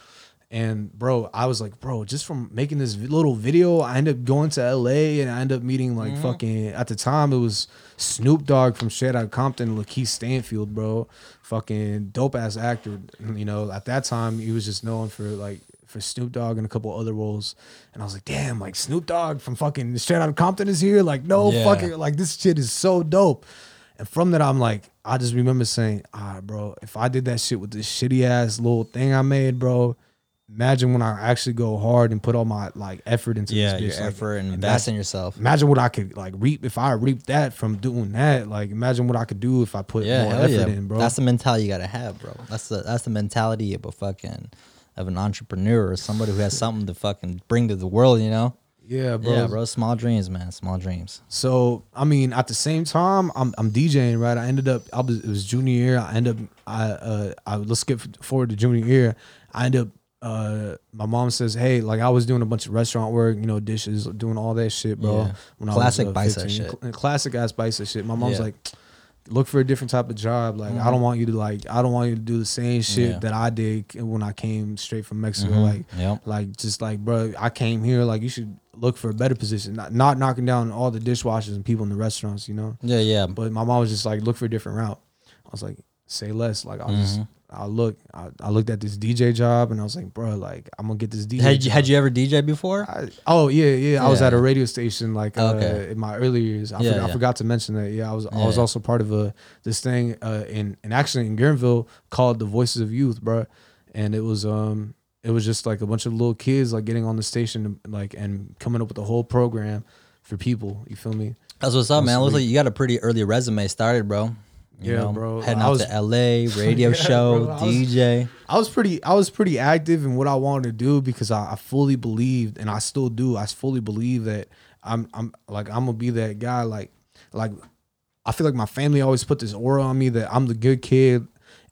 And bro, I was like, bro, just from making this little video, I ended up going to LA and I ended up meeting like Mm-hmm. fucking at the time it was Snoop Dogg from Straight Outta Compton, Lakeith Stanfield, bro, fucking dope ass actor. You know, at that time he was just known for like for Snoop Dogg and a couple other roles. And I was like, damn, like Snoop Dogg from fucking Straight Outta Compton is here. Like, no Yeah. fucking like this shit is so dope. And from that, I'm like, I just remember saying, all right, bro, if I did that shit with this shitty ass little thing I made, bro, imagine when I actually go hard and put all my like effort into Yeah, this bitch. your like, effort and invest in yourself. Imagine what I could like reap if I reap that from doing that. Like, imagine what I could do if I put Yeah, more effort yeah. in, bro. That's the mentality you gotta have, bro. That's the that's the mentality of a fucking of an entrepreneur or somebody who has something to fucking bring to the world. You know? yeah, bro. Yeah, bro. Small dreams, man. Small dreams. So I mean, at the same time, I'm I'm DJing, right? I ended up I was it was junior year. I ended up I uh I let's skip forward to junior year. I ended up uh my mom says, Hey, like I was doing a bunch of restaurant work, you know, dishes, doing all that shit, bro. Yeah. When Classic I was, uh, bicep shit. Cl- classic ass bicep shit. My mom's Yeah. like, look for a different type of job. Like I don't want you to like I don't want you to do the same shit Mm-hmm. Yeah. that I did when I came straight from Mexico. Mhm. Like Yep. like just like bro, I came here like you should look for a better position. Not not knocking down all the dishwashers and people in the restaurants, you know. Yeah, yeah. But my mom was just like, look for a different route. I was like, say less. Like I was just, I look, I, I looked at this DJ job, and I was like, bro, like I'm gonna get this DJ. Had you had you ever DJ before? I, oh yeah, yeah. I was at a radio station like uh, Okay. in my early years. I, Yeah, forgot, I forgot to mention that. Yeah, I was I was yeah. also part of a this thing uh, in and actually in Guerneville called the Voices of Youth, bro. And it was um it was just like a bunch of little kids like getting on the station like and coming up with a whole program for people. You feel me? That's what's up, man. Looks like you got a pretty early resume started, bro. You Yeah, know, bro. Heading I out was- to LA, radio Yeah, show, bro, I was- DJ. I was pretty I was pretty active in what I wanted to do because I, I fully believed and I still do. I fully believe that I'm I'm like I'm gonna be that guy like like I feel like my family always put this aura on me that I'm the good kid.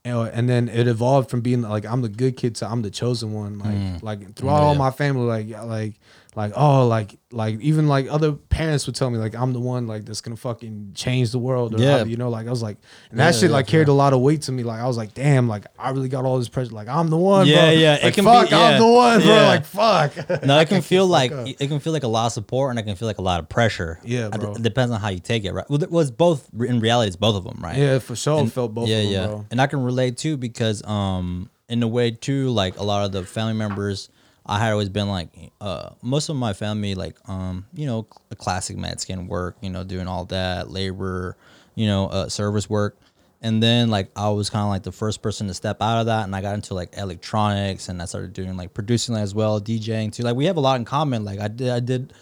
And, and then it evolved from being like I'm the good kid to I'm the chosen one. Like mm. like throughout all my family, like like like oh like like even like other parents would tell me like I'm the one like that's gonna fucking change the world. Or, Yeah. you know, like I was like, and that Yeah, shit yeah, like carried a lot of weight to me. Like I was like, damn, like I really got all this pressure. Like I'm the one, Yeah, bro. yeah, it Like, can be- fuck, yeah, I'm the one, bro. Like fuck. No, it can feel like up. it can feel like a lot of support, and it can feel like a lot of pressure. Yeah, It- bro. It depends on how you take it, right? Well, it was both in reality. It's both of them, right? yeah, for sure. felt both yeah, of them, yeah. bro. And I can relate too because um in a way too, like a lot of the family members, I had always been like uh most of my family like um you know cl- classic Mexican work, you know doing all that labor, you know uh, service work. And then like I was kind of like the first person to step out of that, and I got into like electronics, and I started doing like producing as well, DJing too. Like we have a lot in common. Like I did, I did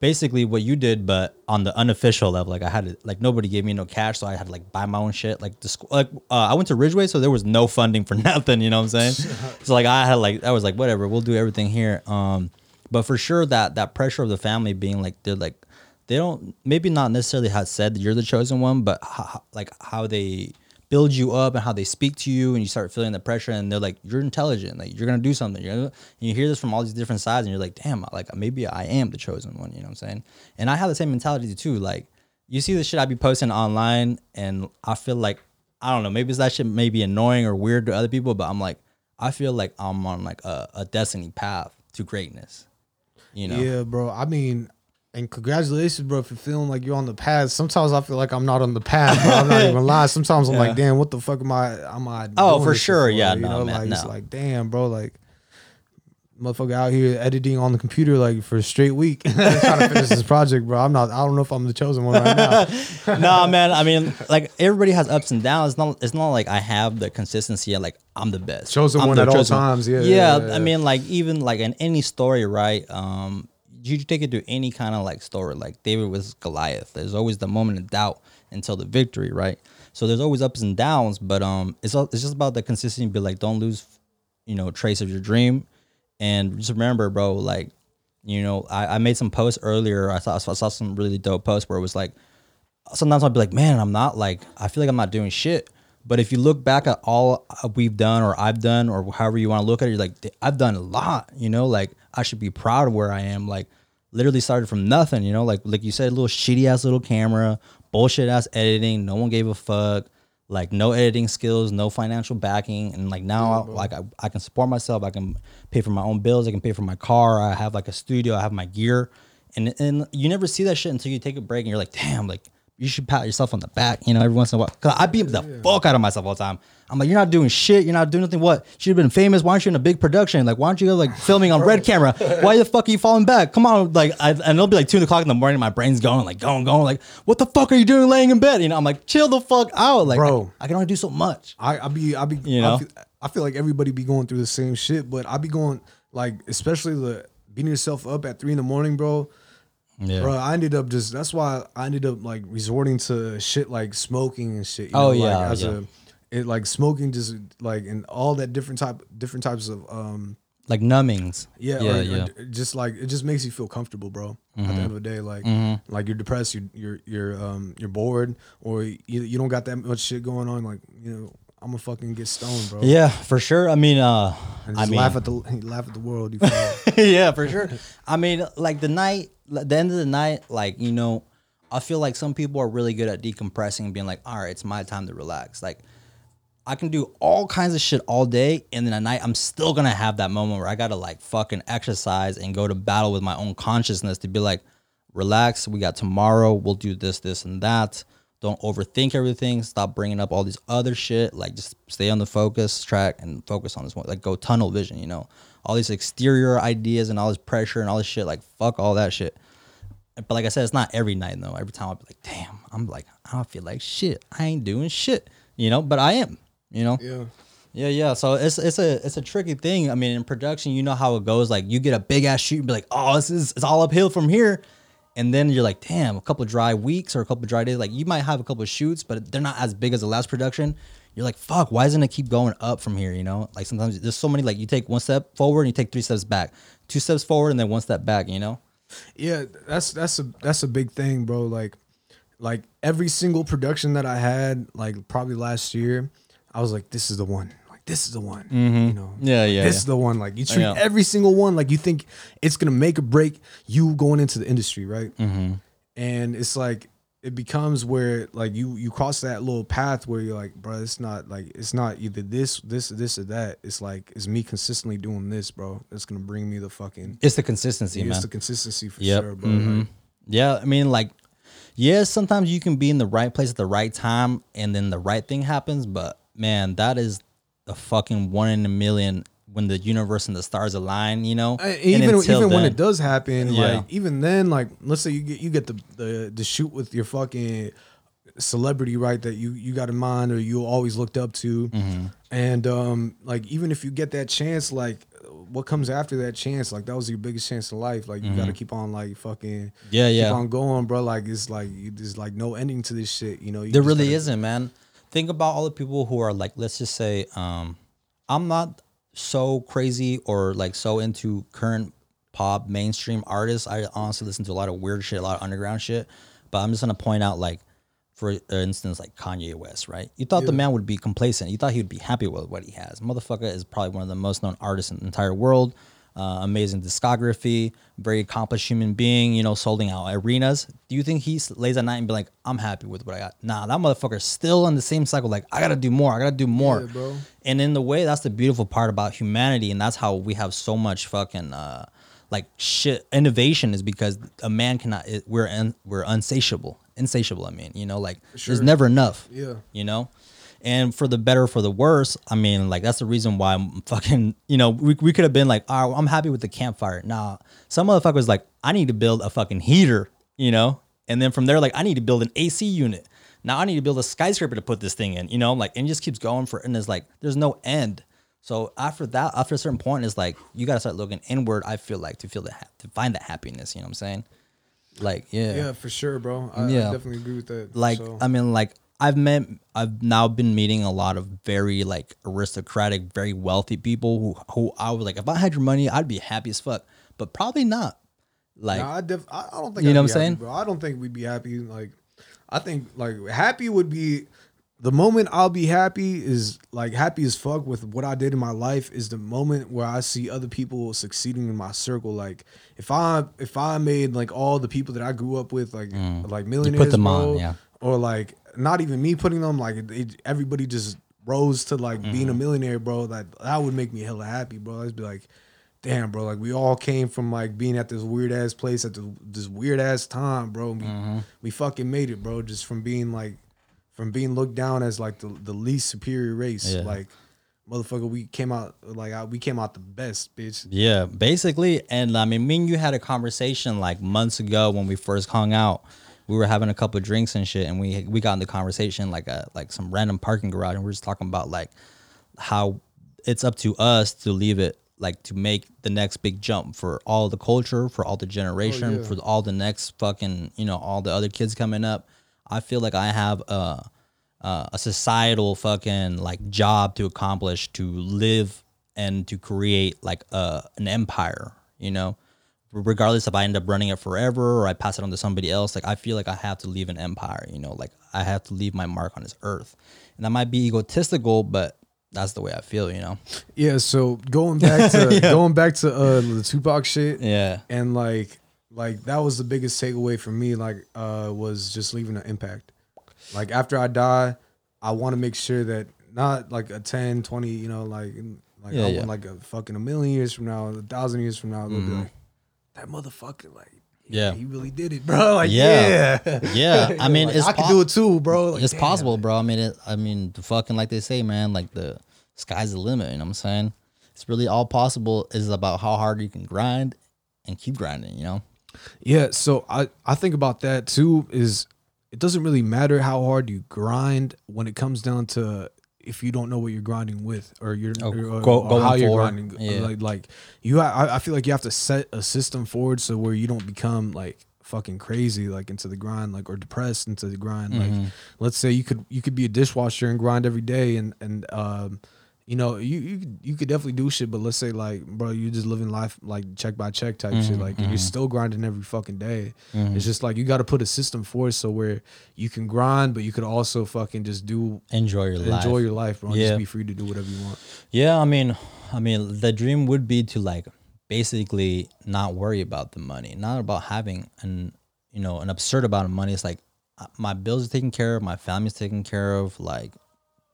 basically what you did, but on the unofficial level. Like I had to, like nobody gave me no cash, so I had to like buy my own shit. Like the school, like uh, I went to Ridgway, so there was no funding for nothing. You know what I'm saying? so like I had like I was like whatever, we'll do everything here. Um, but for sure that that pressure of the family being like they're like they don't maybe not necessarily have said that you're the chosen one, but how, like how they build you up and how they speak to you and you start feeling the pressure and they're like you're intelligent. Like you're gonna do something. You're gonna, and you hear this from all these different sides and you're like damn like maybe i am the chosen one. You know what i'm saying? And i have the same mentality too. Like you see the shit i be posting online and i feel like i don't know maybe that shit may be annoying or weird to other people but i'm like i feel like i'm on like a, a destiny path to greatness you know? Yeah, bro. I mean, and congratulations, bro, for feeling like you're on the path. Sometimes I feel like I'm not on the path, bro. I'm not even gonna. Sometimes I'm Yeah. like, damn, what the fuck am I? Am I? Oh, for sure. Yeah, You no, know, man, like it's like, damn, bro, like. Motherfucker out here editing on the computer like for a straight week, trying to finish this project, bro. I'm not. I don't know if I'm the chosen one right now. nah, man. I mean, like everybody has ups and downs. It's not. It's not like I have the consistency. Of, like I'm the best, Chosen I'm one at all times. Yeah, Yeah, yeah, yeah, I mean, like even like in any story, right? Um, you take it to any kind of like story, like David was Goliath. There's always the moment of doubt until the victory, right? So there's always ups and downs, but um, it's all, it's just about the consistency. Be like, don't lose, you know, trace of your dream, and just remember, bro, like. You know, I, I made some posts earlier. I saw I saw some really dope posts where it was like, sometimes I'll be like, man, I'm not like, I feel like I'm not doing shit. But if you look back at all we've done or I've done or however you want to look at it, you're like, I've done a lot, you know, like I should be proud of where I am. Like literally started from nothing, you know, like, like you said, a little shitty ass little camera, bullshit ass editing. No one gave a fuck. Like no editing skills, no financial backing. And like now, mm-hmm. like I, I can support myself. I can pay for my own bills. I can pay for my car. I have like a studio. I have my gear. And, and you never see that shit until you take a break and you're like, damn, like you should pat yourself on the back, you know, every once in a while. Cause I beat the fuck out of myself all the time. I'm like, you're not doing shit. You're not doing nothing. What? Should have been famous. Why aren't you in a big production? Like, why aren't you like filming on red camera? Why the fuck are you falling back? Come on. Like, I, and it'll be like two o'clock in the morning. My brain's going, like, going, going. Like, what the fuck are you doing laying in bed? You know, I'm like, chill the fuck out. Like, Bro. I, I can only do so much. I I be I be You I know? feel, I feel like everybody be going through the same shit, but I be going like especially the beating yourself up at three in the morning, bro. Yeah. Bro, I ended up just that's why I ended up like resorting to shit like smoking and shit. You Oh, know, yeah, like, as yeah. a it like smoking just like and all that different type different types of um Like numbings. yeah, Yeah. or- or yeah. d- just like it just makes you feel comfortable, bro. At the end of the day, like Mm-hmm. like you're depressed, you're you're you're um you're bored, or you you don't got that much shit going on. Like you know, I'm gonna fucking get stoned, bro. yeah, for sure. I mean, uh, I mean, laugh at the laugh at the world. You yeah, for sure. I mean, like the night, the end of the night, like you know, I feel like some people are really good at decompressing and being like, all right, it's my time to relax. Like, I can do all kinds of shit all day, and then at night, I'm still gonna have that moment where I gotta like fucking exercise and go to battle with my own consciousness to be like, relax. We got tomorrow. We'll do this, this, and that. Don't overthink everything. Stop bringing up all these other shit. Like just stay on the focus track and focus on this one. Like go tunnel vision. You know, all these exterior ideas and all this pressure and all this shit. Like fuck all that shit. But like I said, it's not every night though. Every time I'll be like, damn, I'm like, I don't feel like shit. I ain't doing shit. You know, but I am. You know. Yeah. Yeah, yeah. So it's it's a it's a tricky thing. I mean, in production, you know how it goes. Like you get a big ass shoot and be like, oh, this is it's all uphill from here. And then you're like, damn, a couple of dry weeks or a couple of dry days. Like you might have a couple of shoots, but they're not as big as the last production. You're like, fuck, why doesn't it keep going up from here? You know, like sometimes there's so many like you take one step forward and you take three steps back, two steps forward and then one step back. You know. Yeah, that's that's a that's a big thing, bro. Like like every single production that I had, like probably last year, I was like, this is the one. Like this is the one. You know. Mm-hmm. Yeah, yeah, This yeah. is the one. Like you treat every single one like you think it's gonna make or break you going into the industry, right? Mm-hmm. And it's like it becomes where like you you cross that little path where you're like, bro, it's not like it's not either this this this or that. It's like it's me consistently doing this, bro. That's gonna bring me the fucking. It's the consistency, It's man. It's the consistency for Yep. sure, bro. mhm. Like, Yeah, I mean, like, yes, sometimes you can be in the right place at the right time, and then the right thing happens. But man, that is a fucking one in a million when the universe and the stars align. You know, And even even when it does happen, Yeah. like even then, like let's say you get you get the the the shoot with your fucking celebrity, right? That you you got in mind or you always looked up to, Mm-hmm. and um like even if you get that chance, like what comes after that chance, like that was your biggest chance in life. Like you got to keep on like fucking Mm-hmm. Yeah, keep yeah. on going, bro. Like it's like there's like no ending to this shit. You know, you There really gotta- isn't, man. Think about all the people who are like, let's just say, um, I'm not so crazy or like so into current pop mainstream artists. I honestly listen to a lot of weird shit, a lot of underground shit. But I'm just gonna point out, like, for instance, like Kanye West, right? You thought the man would be complacent. You thought he would be happy with what he has. Motherfucker is probably one of the most known artists in the entire world. Uh, amazing discography, very accomplished human being. You know, solding out arenas. Do you think he lays at night and be like, "I'm happy with what I got"? Nah, that motherfucker's still in the same cycle. Like, I gotta do more. I gotta do more. Yeah, bro. And in the way, that's the beautiful part about humanity, and that's how we have so much fucking uh, like shit innovation is because a man cannot. It, we're un, we're unsatiable, insatiable. I mean, you know, like there's never enough. Yeah. You know. And for the better, for the worse, I mean, like that's the reason why I'm fucking, you know, we, we could have been like, oh, I'm happy with the campfire. Nah, some motherfucker was like, I need to build a fucking heater, you know? And then from there, like, I need to build an AC unit. Now I need to build a skyscraper to put this thing in, you know? Like, and it just keeps going for, and it's like, there's no end. So after that, after a certain point, it's like, you got to start looking inward, I feel like, to feel the, ha- to find that happiness, you know what I'm saying? Like, Yeah, Yeah, for sure, bro. I, I Yeah. definitely agree with that. like So- i mean like i've met i've now been meeting a lot of very like aristocratic very wealthy people who who i was like if i had your money i'd be happy as fuck but probably not like Nah, I, def- I don't think You I'd know what I'm happy, saying? bro. I don't think we'd be happy. Like, I think like happy would be the moment I'll be happy is like happy as fuck with what I did in my life is the moment where I see other people succeeding in my circle. Like, if I if I made like all the people that I grew up with like like millionaires, Mm. them on, yeah. or like not even me putting them like it, it- everybody just rose to like being a Mm-hmm. millionaire, bro. That that would make me hella happy, bro. I'd be like damn, bro, like we all came from like being at this weird ass place at the, this weird ass time, bro. We, Mm-hmm. we fucking made it, bro. Just from being like, from being looked down as like the, the least superior race. Yeah. Like, motherfucker, we came out like I, we came out the best, bitch. yeah basically and i mean me and you had a conversation like months ago when we first hung out we were having a couple of drinks and shit and we we got in the conversation like a like some random parking garage and we are just talking about like how it's up to us to leave it like to make the next big jump for all the culture, for all the generation, Oh, yeah. for all the next fucking, you know, all the other kids coming up. I feel like I have a a, a societal fucking like job to accomplish to live and to create like a an empire, you know. Regardless if I end up running it forever or I pass it on to somebody else, like I feel like I have to leave an empire, you know, like I have to leave my mark on this earth. And that might be egotistical, but that's the way I feel, you know. Yeah. So going back to going back to uh, the Tupac shit, Yeah. and like like that was the biggest takeaway for me. Like, uh, was just leaving an impact. Like after I die, I want to make sure that not like a 10, 20, you know, like like Yeah, I yeah. want like a fucking a million years from now, a thousand years from now, they'll Mm-hmm. be like, that motherfucker, like Yeah. he really did it, bro. Like, Yeah. yeah, Yeah, I mean, Like, it's I could po- do it too, bro. Like, it's damn. possible, bro. I mean, it, I mean, the fucking like they say, man, like the sky's the limit. You know what I'm saying? It's really all possible. Is about how hard you can grind and keep grinding. You know? Yeah, so I I think about that too. Is it doesn't really matter how hard you grind when it comes down to if you don't know what you're grinding with or you're Oh, or, or go- going how you're for, grinding. yeah. Like like you, I, I feel like you have to set a system forward so where you don't become like fucking crazy like into the grind like or depressed into the grind. Mm-hmm. Like let's say you could you could be a dishwasher and grind every day and and um you know, you you could- you could definitely do shit, but let's say like, bro, you're just living life like check by check type Mm-hmm, shit. Like you're still grinding every fucking day. It's just like you got to put a system for it so where you can grind, but you could also fucking just do Enjoy your life. enjoy your life, bro. Yeah. Just be free to do whatever you want. Yeah, I mean, I mean, the dream would be to like basically not worry about the money, not about having an you know an absurd amount of money. It's like uh, my bills are taken care of, my family's taken care of. Like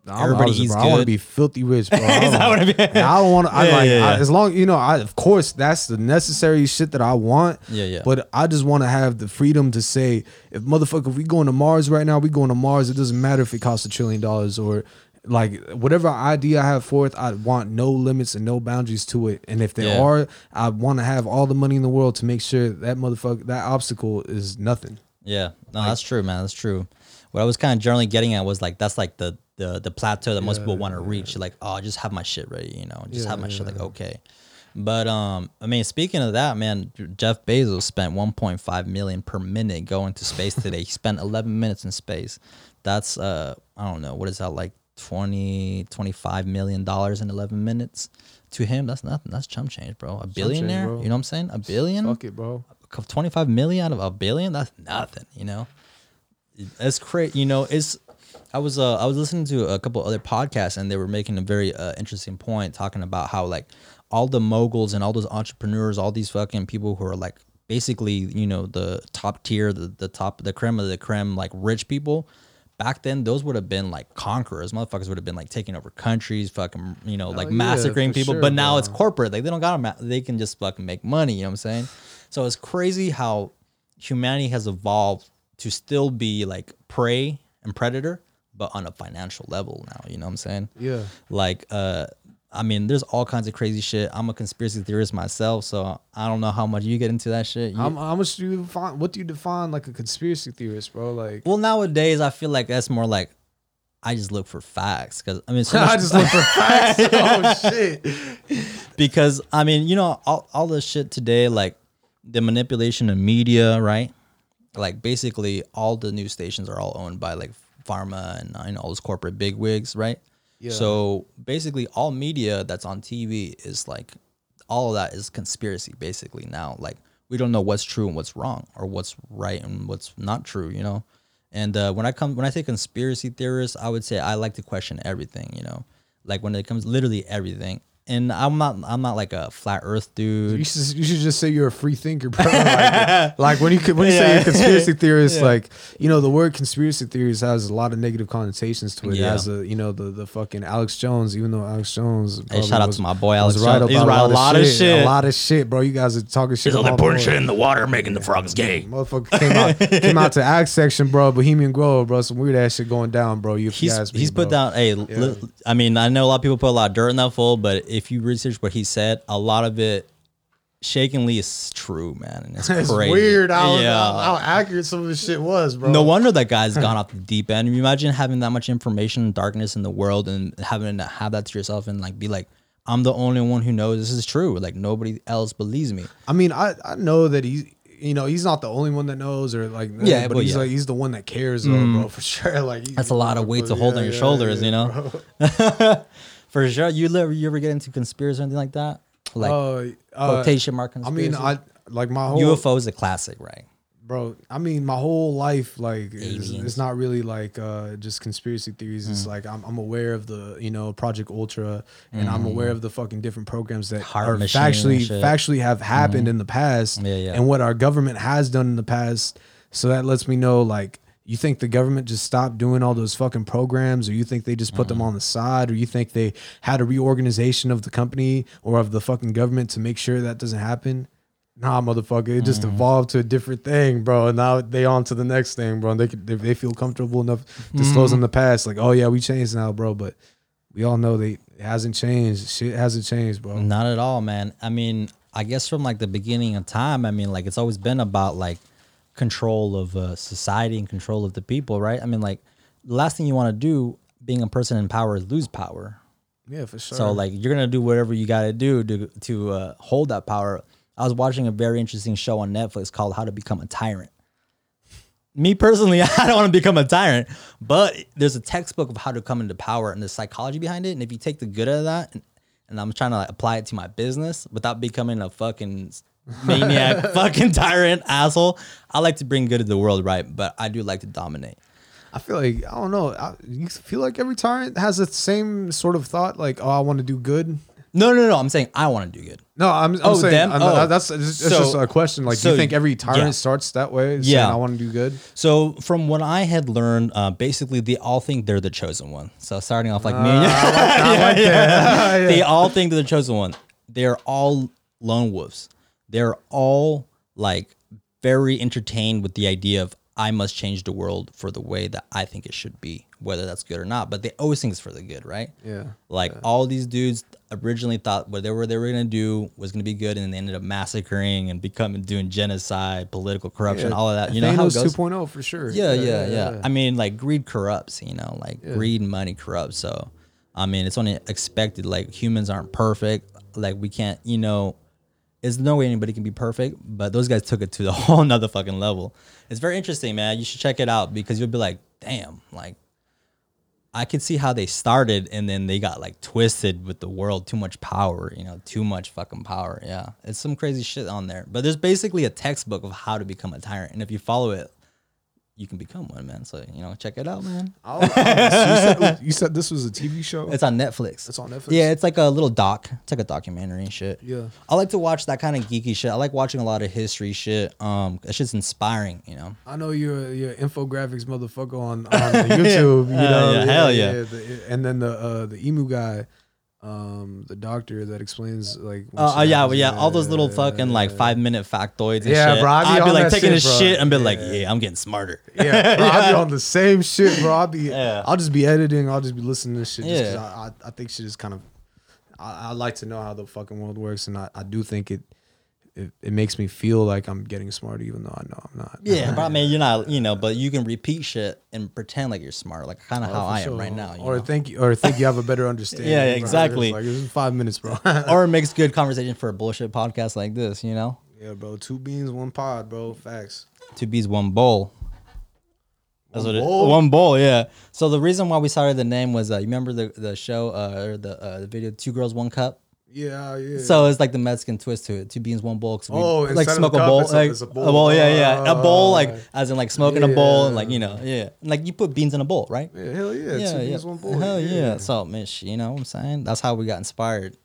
I'm Everybody eats bro. I want to be filthy rich, bro. I don't, mean? and I don't want to. I Yeah, like yeah, I, as long you know. I of course that's the necessary shit that I want. Yeah, yeah. But I just want to have the freedom to say, if motherfucker, if we going to Mars right now, we going to Mars. It doesn't matter if it costs a trillion dollars or like whatever idea I have for it. I want no limits and no boundaries to it. And if there Yeah. are, I want to have all the money in the world to make sure that motherfucker that obstacle is nothing. Yeah, no, that's true, man. That's true. What I was kind of generally getting at was like that's like the the the plateau that most people want to reach. Like, oh, just have my shit ready, you know, just have my shit like okay. But um, I mean, speaking of that, man, Jeff Bezos spent 1.5 million per minute going to space today. he spent 11 minutes in space. That's uh, I don't know, what is that like 20 25 million dollars in 11 minutes to him? That's nothing. That's chump change, bro. A billionaire, bro. you know what I'm saying? A billion? Fuck it, bro. 25 million out of a billion that's nothing you know it's crazy you know it's i was uh i was listening to a couple other podcasts and they were making a very uh, interesting point talking about how like all the moguls and all those entrepreneurs all these fucking people who are like basically you know the top tier the, the top the creme of the creme like rich people back then those would have been like conquerors. Motherfuckers would have been like taking over countries fucking you know like yeah, massacring people sure, but now bro. it's corporate. Like they don't got ma- they can just fucking make money you know what i'm saying? So it's crazy how humanity has evolved to still be like prey and predator but on a financial level now you know what i'm saying Yeah. like uh i mean there's all kinds of crazy shit i'm a conspiracy theorist myself so i don't know how much you get into that shit You- How, how much do you define? What do you define like a conspiracy theorist, bro? Like, well nowadays i feel like that's more like i just look for facts because i mean so I just look for facts. oh shit. because I mean, you know, all, all the shit today, like the manipulation of media, right? Like basically, all the news stations are all owned by like pharma and uh, you know, all those corporate bigwigs, right? Yeah. So basically, all media that's on TV is like all of that is conspiracy. Basically, now like we don't know what's true and what's wrong, or what's right and what's not true. You know. And uh, when I come when I say conspiracy theorists, I would say I like to question everything. You know, like when it comes literally everything. And I'm not I'm not like a flat Earth dude. You should, you should just say you're a free thinker, bro. Like, like when you when you say you're a conspiracy theorist, like you know the word conspiracy theorist has a lot of negative connotations to it. It Yeah. has a you know the the fucking Alex Jones, even though Alex Jones. Hey, probably shout out was- to my boy was Alex Jones. He's about right a lot of shit. a lot of shit, bro. You guys are talking shit. about my shit in the water, making the frogs gay. Motherfucker came out came out to Axe section, bro. Bohemian Grove, bro. Some weird ass shit going down, bro. You He's guys, he's put down. Hey, li- I mean, I know a lot of people put a lot of dirt in that fool, but if you research what he said, a lot of it, shakingly, is true, man. And it's, It's crazy. weird how, yeah. how accurate some of this shit was, bro. No wonder that guy's gone off the deep end. You imagine having that much information and darkness in the world and having to have that to yourself and like be like, I'm the only one who knows this is true. Like nobody else believes me. I mean, I, I know that he's you know he's not the only one that knows or like Yeah, but but he's yeah. like he's the one that cares, though, bro, mm. for sure. Like he- That's a lot of weight to hold on your Yeah, shoulders, yeah, you know. For sure. You ever you ever get into conspiracy or anything like that? Like Uh, uh, quotation mark conspiracy. I mean, I like my whole UFO is a classic, right? bro. I mean, my whole life like is, it's not really like uh just conspiracy theories. Mm. It's like I'm, I'm aware of the you know Project Ultra, and I'm aware of the fucking different programs that Mm. Heart are factually. Mm-hmm. factually have happened in the past, Yeah, yeah. and what our government has done in the past. So that lets me know like. You think the government just stopped doing all those fucking programs, or you think they just put them on the side, or you think they had a reorganization of the company or of the fucking government to make sure that doesn't happen? Nah, motherfucker, it just Mm-hmm. evolved to a different thing, bro. And now they on to the next thing, bro. And they could, they, they feel comfortable enough disclosing Mm-hmm. the past, like, oh yeah, we changed now, bro. But we all know they it hasn't changed. Shit hasn't changed, bro. Not at all, man. I mean, I guess from like the beginning of time, I mean, like it's always been about like control of uh, society and control of the people, right? I mean, like the last thing you want to do being a person in power is lose power. Yeah, for sure. So like you're gonna do whatever you gotta do to to uh, hold that power. I was watching a very interesting show on Netflix called How to Become a Tyrant. Me personally, I don't want to become a tyrant, but there's a textbook of how to come into power and the psychology behind it. And if you take the good out of that, and, and I'm trying to like, apply it to my business without becoming a fucking maniac, fucking tyrant asshole, I like to bring good to the world, right? But I do like to dominate. I feel like I don't know. I, you feel like every tyrant has the same sort of thought, like, oh, I want to do good. No, no, no. I'm saying I want to do good. No, I'm, I'm Oh, saying them? I'm- Oh. that's it's So- just a question. Like, do you think every tyrant yeah. starts that way? saying, Yeah. I want to do good. So from what I had learned, uh, basically they all think they're the chosen one. So starting off like me, and I like that. they all think they're the chosen one. They're all lone wolves. They're all like very entertained with the idea of I must change the world for the way that I think it should be, whether that's good or not. But they always think it's for the good, right? Yeah. Like all these dudes originally thought whatever they were gonna do was gonna be good, and they ended up massacring and becoming doing genocide, political corruption, all of that. You know how it Thanos goes. 2.0 for sure. Yeah, yeah, yeah, I mean, like greed corrupts, you know, like greed and money corrupts. So, I mean, it's only expected. Like humans aren't perfect. Like we can't, you know, there's no way anybody can be perfect. But those guys took it to the whole nother fucking level. It's very interesting, man. You should check it out because you'll be like, damn, like I could see how they started and then they got like twisted with the world, too much power, you know, too much fucking power. Yeah. It's some crazy shit on there. But there's basically a textbook of how to become a tyrant. And if you follow it, you can become one, man. So, you know, check it out, man. I'll- I'll- you, said, you said this was a TV show. It's on Netflix. It's on Netflix? Yeah, it's like a little doc. It's like a documentary and shit. Yeah. I like to watch that kind of geeky shit. I like watching a lot of history shit. Um, that shit's inspiring, you know. I know you're a- you're infographics motherfucker on, on YouTube. You Uh, know, yeah, hell yeah. the- and then the uh, the emu guy, um, the doctor that explains like. oh Uh, yeah, well, yeah, all those little fucking like five minute factoids and Yeah, shit. bro, I be I'd be like taking shit, this bro. shit and be like, Yeah. yeah, I'm getting smarter. Yeah, bro, I'll be on the same shit, bro. I'll be, Yeah. I'll just be editing. I'll just be listening to this shit. Just 'cause Yeah. I, I, I think shit is kind of. I, I like to know how the fucking world works, and I, I do think it, it, it makes me feel like I'm getting smarter, even though I know I'm not. Yeah, but I mean, you're not, you know, but you can repeat shit and pretend like you're smart, like kind of Oh, how I am right now. Or know? think you, or think you have a better understanding. Yeah, exactly. Like it's five minutes, bro. or it makes good conversation for a bullshit podcast like this, you know? yeah, bro. Two beans, one pod, bro. Facts. Two beans, one bowl. That's One what bowl? it one bowl, yeah. So the reason why we started the name was uh, you remember the the show uh, or the uh, the video Two Girls One Cup. Yeah, yeah. So it's like the Mexican twist to it. Two beans, one bowl. 'cause we, Oh, like smoke a bowl, it's a- like it's a a bowl. bowl. Yeah, yeah, a oh. bowl, like as in like smoking a bowl, and like you know, yeah, like you put beans in a bowl, right? yeah, hell yeah. yeah, two yeah. beans, one bowl. Hell yeah. So, Mish, you know what I'm saying? That's how we got inspired.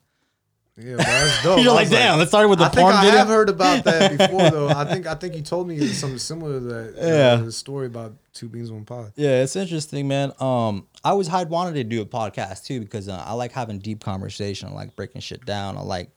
Yeah, that's dope. You're like, damn, let's start with the I think I video. have heard about that before, though. I think I think you told me something similar to that. Yeah. the story about two beans, one pod. Yeah, it's interesting, man. Um, I always had wanted to do a podcast too because uh, I like having deep conversation. I like breaking shit down. I like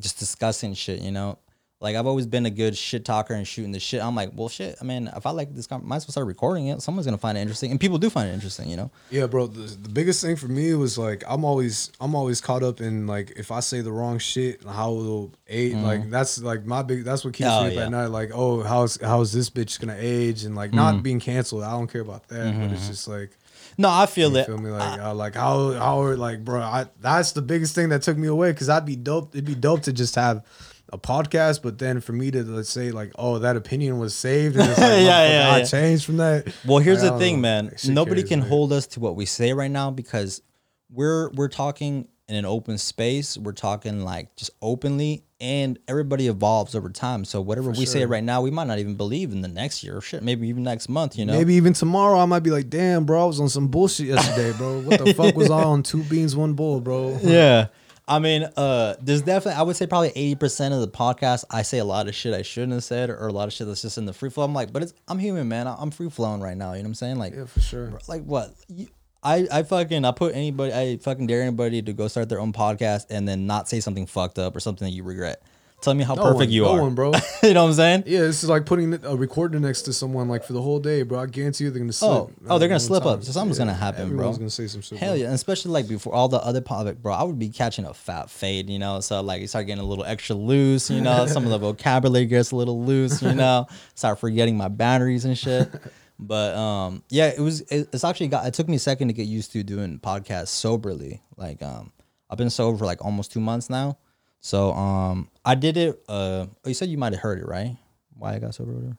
just discussing shit. You know, like I've always been a good shit talker and shooting the shit. I'm like, well, shit. I mean, if I like this, might as well start recording it. Someone's gonna find it interesting, and people do find it interesting. You know. Yeah, bro. The, the biggest thing for me was like I'm always I'm always caught up in like if I say the wrong shit, how it'll age. Like that's like my big. That's what keeps Mm-hmm. Oh, me up yeah. at night. Like oh, how's how's this bitch gonna age and like Mm-hmm. not being canceled. I don't care about that. But it's just like No, I feel you it. feel me like uh, like how how are like bro. I that's the biggest thing that took me away because I'd be dope. It'd be dope to just have. A podcast, but then for me to let's say like, oh, that opinion was saved, and it's like, Yeah, yeah, I yeah. changed from that. Well, here's Like, the thing, know. man. Nobody can weight. hold us to what we say right now because we're we're talking in an open space. We're talking like just openly, and everybody evolves over time. So whatever we say right now, we might not even believe in the next year. Shit, maybe even next month. You know. Maybe even tomorrow I might be like, damn, bro, I was on some bullshit yesterday, bro. What the fuck was I on two beans, one bowl, bro? Yeah. I mean, uh, there's definitely I would say probably eighty percent of the podcast I say a lot of shit I shouldn't have said, or a lot of shit that's just in the free flow. I'm like, but it's I'm human, man. I'm free flowing right now. You know what I'm saying? Like, Yeah, for sure. like what? You, I I fucking I put anybody I fucking dare anybody to go start their own podcast and then not say something fucked up or something that you regret. Tell me how No perfect one, you no are. one, bro. you know what I'm saying? Yeah, this is like putting a recorder next to someone like for the whole day, bro. I guarantee you they're gonna slip. Oh, oh, they're gonna slip time. up. So something's gonna happen, bro. Everyone's gonna say some shit. Hell bro. yeah, and especially like before all the other public, bro. I would be catching a fat fade, you know. So like you start getting a little extra loose, you know. Some of the vocabulary gets a little loose, you know. Start forgetting my boundaries and shit. But um, yeah, it was. It, it's actually got. It took me a second to get used to doing podcasts soberly. Like um, I've been sober for like almost two months now. So um, I did it. Uh, oh, you said you might have heard it, right? Why I got sober?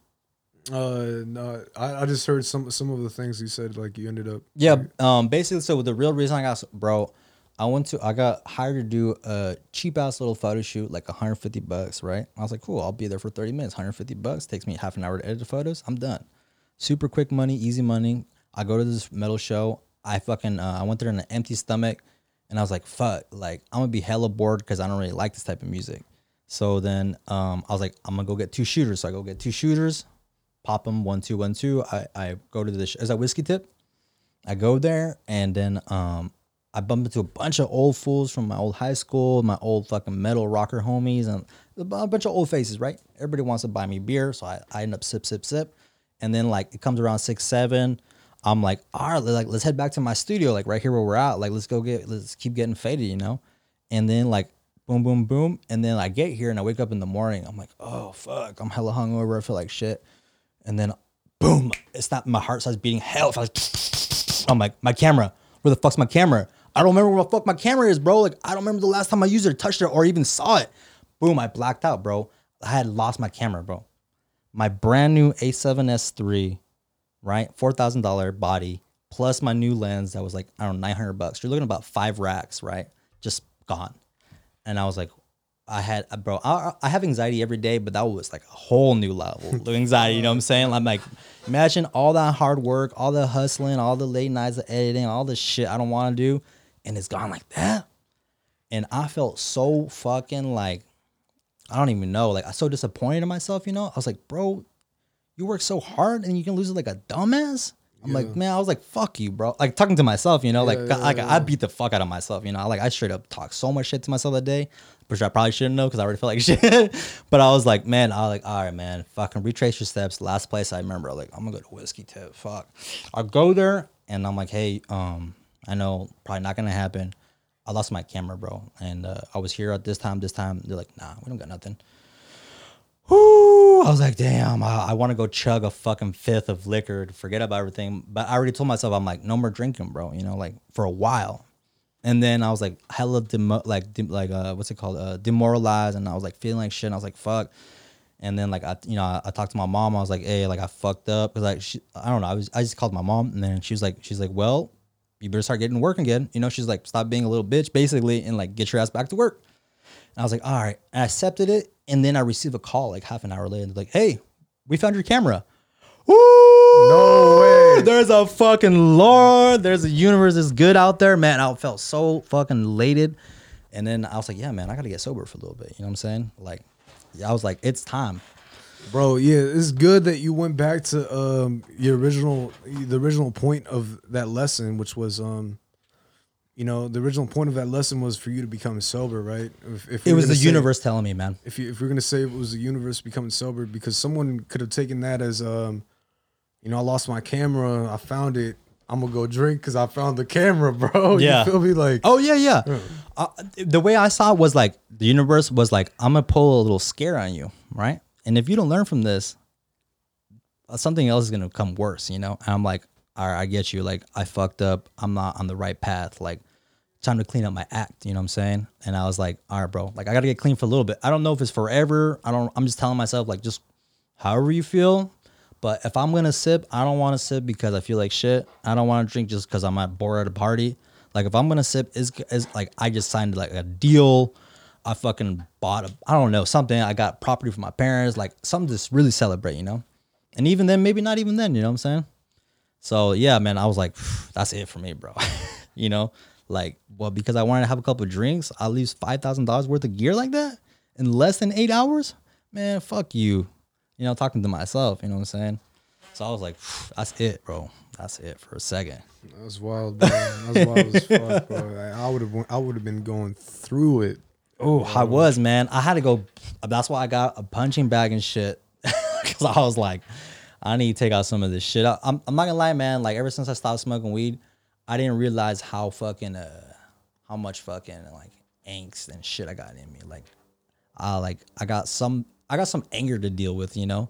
Uh, no, I, I just heard some some of the things you said. Like you ended up. Yeah, um, basically, so the real reason I got, bro, I went to, I got hired to do a cheap ass little photo shoot, like 150 bucks, right? I was like, cool, I'll be there for 30 minutes, 150 bucks, takes me half an hour to edit the photos, I'm done. Super quick money, easy money. I go to this metal show, I fucking, uh, I went there in an empty stomach, and I was like, fuck, like, I'm gonna be hella bored because I don't really like this type of music. So then, um, I was like, I'm gonna go get two shooters. So I go get two shooters, pop them one, two, one, two. I, I go to the, sh- is that whiskey tip? I go there and then um I bump into a bunch of old fools from my old high school, my old fucking metal rocker homies, and a bunch of old faces, right? Everybody wants to buy me beer, so I, I end up sip, sip, sip. And then like it comes around six, seven. I'm like, all right, like let's head back to my studio, like right here where we're at. Like let's go get let's keep getting faded, you know? And then like boom, boom, boom. And then I get here and I wake up in the morning. I'm like, oh fuck, I'm hella hungover. I feel like shit. And then boom, it's not my heart starts beating hell. If I'm like, my camera, where the fuck's my camera? I don't remember where the fuck my camera is, bro. Like, I don't remember the last time I used it, touched it, or even saw it. Boom, I blacked out, bro. I had lost my camera, bro. My brand new A7S3, right? $4,000 body, plus my new lens that was like, I don't know, 900 bucks. You're looking about five racks, right? Just gone. And I was like, I had, bro, I, I have anxiety every day, but that was like a whole new level of anxiety. You know what I'm saying? I'm like, imagine all that hard work, all the hustling, all the late nights of editing, all the shit I don't want to do, and it's gone like that. And I felt so fucking like, I don't even know, like I was so disappointed in myself. You know, I was like, bro, you work so hard and you can lose it like a dumbass. I'm like, man, I was like, fuck you, bro. Like talking to myself, you know, like, yeah, like I beat the fuck out of myself, you know. Like I straight up talked so much shit to myself that day, which I probably shouldn't know because I already felt like shit. but I was like, man, I was like, all right, man, fucking retrace your steps. Last place I remember, like, I'm gonna go to whiskey tip. Fuck. I go there and I'm like, hey, um, I know probably not gonna happen. I lost my camera, bro, and uh, I was here at this time. This time they're like, nah, we don't got nothing. Whoo! I was like, damn, I, I want to go chug a fucking fifth of liquor to forget about everything. But I already told myself, I'm like, no more drinking, bro. You know, like for a while. And then I was like, hella demo- like, dem- like, uh, what's it called? Uh, demoralized. And I was like feeling like shit. And I was like, fuck. And then like I, you know, I, I talked to my mom. I was like, hey, like I fucked up because like she, I don't know. I was, I just called my mom, and then she was like, she's like, well, you better start getting work again. You know, she's like, stop being a little bitch, basically, and like get your ass back to work. And I was like, all right. I accepted it. And then I receive a call like half an hour later. And they're like, hey, we found your camera. Woo! No way. There's a fucking Lord. There's a universe that's good out there, man. I felt so fucking elated. And then I was like, yeah, man, I got to get sober for a little bit. You know what I'm saying? Like, I was like, it's time. Bro, yeah, it's good that you went back to um your original the original point of that lesson, which was um you know, the original point of that lesson was for you to become sober, right? If, if It was the say- universe telling me, man. If you if we're gonna say it was the universe becoming sober, because someone could have taken that as um, you know, I lost my camera, I found it, I'm gonna go drink because I found the camera, bro. Yeah. you feel me? Like, Oh yeah, yeah. Uh, the way I saw it was like the universe was like, I'm gonna pull a little scare on you, right? And if you don't learn from this, something else is gonna come worse, you know. And I'm like, all right, I get you. Like I fucked up. I'm not on the right path. Like time to clean up my act. You know what I'm saying? And I was like, all right, bro. Like I gotta get clean for a little bit. I don't know if it's forever. I don't. I'm just telling myself like just however you feel. But if I'm gonna sip, I don't want to sip because I feel like shit. I don't want to drink just because I'm at bored at a party. Like if I'm gonna sip, is is like I just signed like a deal. I fucking bought a I don't know something. I got property from my parents. Like something to really celebrate, you know. And even then, maybe not even then. You know what I'm saying? So yeah, man, I was like, that's it for me, bro. you know, like well because I wanted to have a couple of drinks, I lose five thousand dollars worth of gear like that in less than eight hours. Man, fuck you. You know, talking to myself. You know what I'm saying? So I was like, that's it, bro. That's it for a second. that's wild, bro. That's wild as fuck, bro. Like, I would have I would have been going through it Oh, I um, was man. I had to go. That's why I got a punching bag and shit. Because I was like, I need to take out some of this shit. I, I'm, I'm not gonna lie, man. Like ever since I stopped smoking weed, I didn't realize how fucking uh how much fucking like angst and shit I got in me. Like, I like I got some I got some anger to deal with. You know,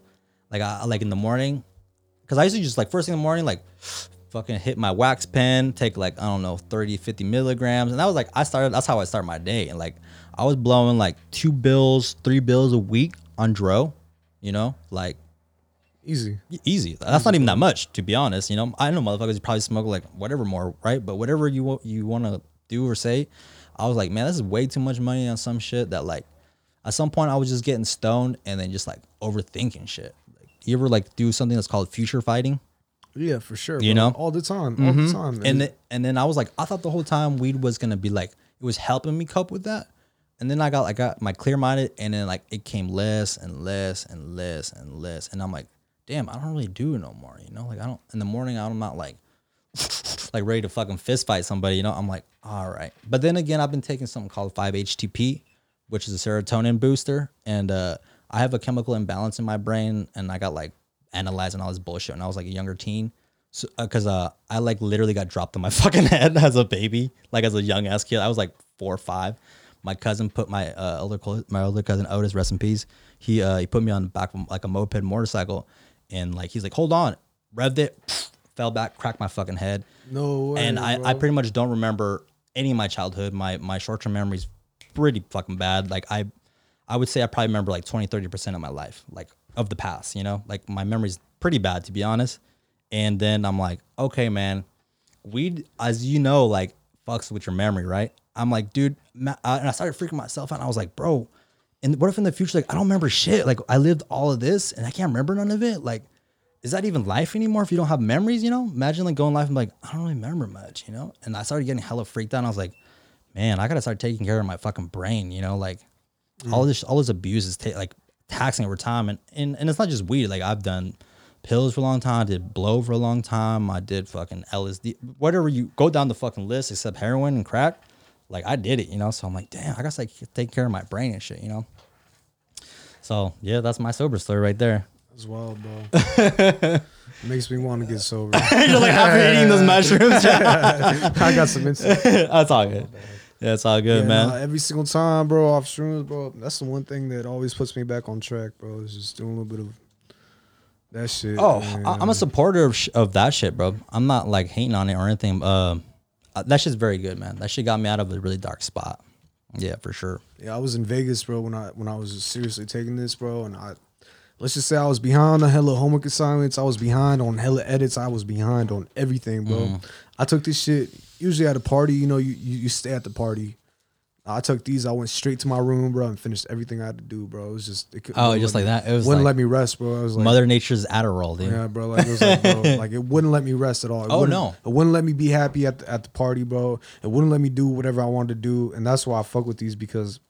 like I like in the morning, because I used to just like first thing in the morning, like fucking hit my wax pen, take like, I don't know, 30, 50 milligrams. And that was like, I started, that's how I started my day. And like, I was blowing like two bills, three bills a week on Dro, you know, like Easy. easy. That's not even that much, to be honest. You know, I know motherfuckers probably smoke like whatever more, right? But whatever you you want to do or say, I was like, man, this is way too much money on some shit that like, at some point I was just getting stoned and then just like overthinking shit. Like, you ever like do something that's called future fighting? Yeah, for sure. You bro. know? all the time, all the mm-hmm. time. and then, and then I was like, I thought the whole time weed was gonna be like it was helping me cope with that. And then I got I got my clear minded, and then like it came less and less and less and less, and I'm like, damn, I don't really do it no more. You know, like I don't in the morning I'm not like like ready to fucking fist fight somebody. You know, I'm like, all right. But then again, I've been taking something called 5-HTP, which is a serotonin booster, and uh, I have a chemical imbalance in my brain, and I got like analyzing all this bullshit when I was like a younger teen. So, uh, cause uh, I like literally got dropped on my fucking head as a baby, like as a young ass kid. I was like four or five. My cousin put my uh, older my older cousin Otis, rest in peace. He uh, he put me on the back of like a moped motorcycle, and like he's like, hold on, revved it, fell back, cracked my fucking head no way, and I, bro. I pretty much don't remember any of my childhood. My my short term memory's pretty fucking bad. Like I I would say I probably remember like 20, 30% of my life, like of the past, you know? Like my memory's pretty bad to be honest. And then I'm like, okay, man, weed, as you know, like fucks with your memory, right? I'm like, dude, ma- and I started freaking myself out. And I was like, bro, and what if in the future, like, I don't remember shit? Like, I lived all of this and I can't remember none of it. Like, is that even life anymore if you don't have memories? You know, imagine like going life and be like, I don't really remember much, you know? And I started getting hella freaked out. And I was like, man, I gotta start taking care of my fucking brain, you know? Like, all mm. this, all this abuse is ta- like taxing over time. And, and, and it's not just weed. Like, I've done pills for a long time, I did blow for a long time, I did fucking LSD, whatever you go down the fucking list except heroin and crack. Like, I did it, you know? So I'm like, damn, I gotta like take care of my brain and shit, you know? So yeah, that's my sober story right there. As well, bro. Makes me want to get sober. You're like after eating those mushrooms. I got some insight. that's all good. Yeah, it's all good, Yeah, man. nah, every single time, bro, off shrooms, bro. That's the one thing that always puts me back on track, bro. Is just doing a little bit of that shit. oh, man. I- I'm a supporter of, sh- of that shit, bro. I'm not like hating on it or anything. Uh, uh, that shit's very good, man. That shit got me out of a really dark spot. Yeah, for sure. Yeah, I was in Vegas, bro, when I when I was seriously taking this, bro, and I let's just say I was behind on hella homework assignments, I was behind on hella edits, I was behind on everything, bro. Mm-hmm. I took this shit usually at a party, you know, you, you you stay at the party. I took these, I went straight to my room, bro, and finished everything I had to do, bro. It was just it could, Oh, just like me- that? It was wouldn't like let me rest, bro. I was like Mother Nature's Adderall, dude. yeah, bro. Like it was like, bro, like it wouldn't let me rest at all. It Oh, wouldn't- no. it wouldn't let me be happy at the, at the party, bro. It wouldn't let me do whatever I wanted to do, and that's why I fuck with these because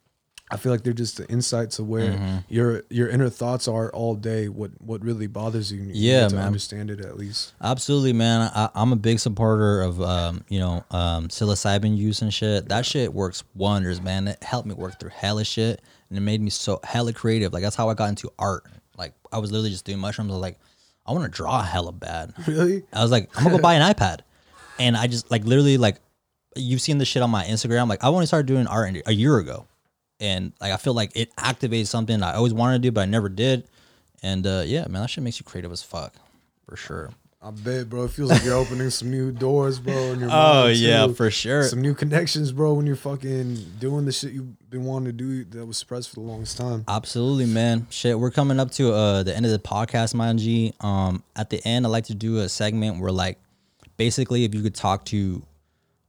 I feel like they're just the insight to where Mm-hmm. your your inner thoughts are all day. What what really bothers you? You Yeah, need to man. understand it at least. Absolutely, man. I, I'm a big supporter of um, you know, um, psilocybin use and shit. That shit works wonders, man. It helped me work through hella shit, and it made me so hella creative. Like that's how I got into art. Like I was literally just doing mushrooms. I was like, I want to draw hella bad. Really? I was like, I'm gonna go buy an iPad, and I just like literally like, you've seen this shit on my Instagram. Like I only started doing art a year ago, and like I feel like it activates something I always wanted to do, but I never did. And uh, yeah, man, that shit makes you creative as fuck, for sure. I bet, bro. It feels like you're opening some new doors, bro. In your Oh yeah, too. for sure. Some new connections, bro. When you're fucking doing the shit you've been wanting to do that was suppressed for the longest time. Absolutely, man. Shit, we're coming up to uh the end of the podcast, man. G. Um, at the end, I like to do a segment where like, basically, if you could talk to,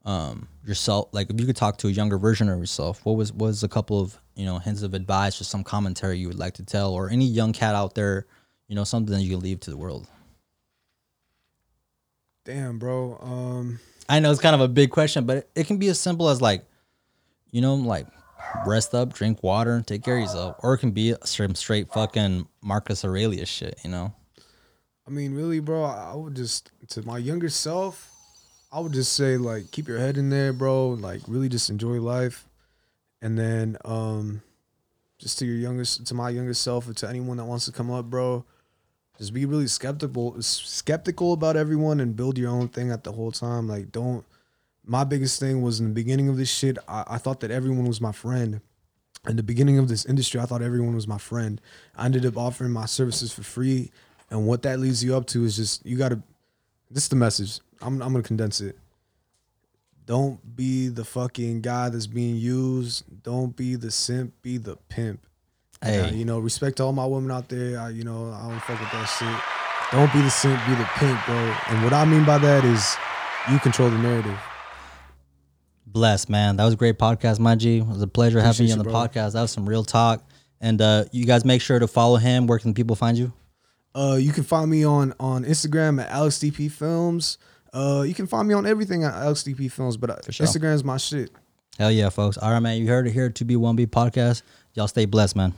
um, yourself, like if you could talk to a younger version of yourself, what was was a couple of you know hints of advice or some commentary you would like to tell, or any young cat out there, you know, something that you can leave to the world. Damn, bro. Um, I know it's kind of a big question, but it, it can be as simple as like, you know, like rest up, drink water, take care of yourself, or it can be some straight fucking Marcus Aurelius shit, you know. I mean, really, bro, I I would just to my younger self, I would just say like keep your head in there, bro. Like really just enjoy life. And then um just to your youngest to my youngest self or to anyone that wants to come up, bro, just be really skeptical skeptical about everyone and build your own thing at the whole time. Like don't my biggest thing was in the beginning of this shit, I, I thought that everyone was my friend. In the beginning of this industry, I thought everyone was my friend. I ended up offering my services for free. And what that leads you up to is just you gotta this is the message. I'm I'm gonna condense it. Don't be the fucking guy that's being used. Don't be the simp. Be the pimp. Hey. Uh, you know, respect to all my women out there. I, you know, I don't fuck with that shit. Don't be the simp. Be the pimp, bro. And what I mean by that is, you control the narrative. Bless, man. That was a great podcast, my G. It was a pleasure having you on the podcast. That was some real talk. And uh, you guys make sure to follow him. Where can people find you? Uh, you can find me on on Instagram at AlexDP Films. Uh, you can find me on everything at AlexDP Films, but uh, sure. Instagram's my shit. Hell yeah, folks. All right, man. You heard it here at 2B1B podcast. Y'all stay blessed, man.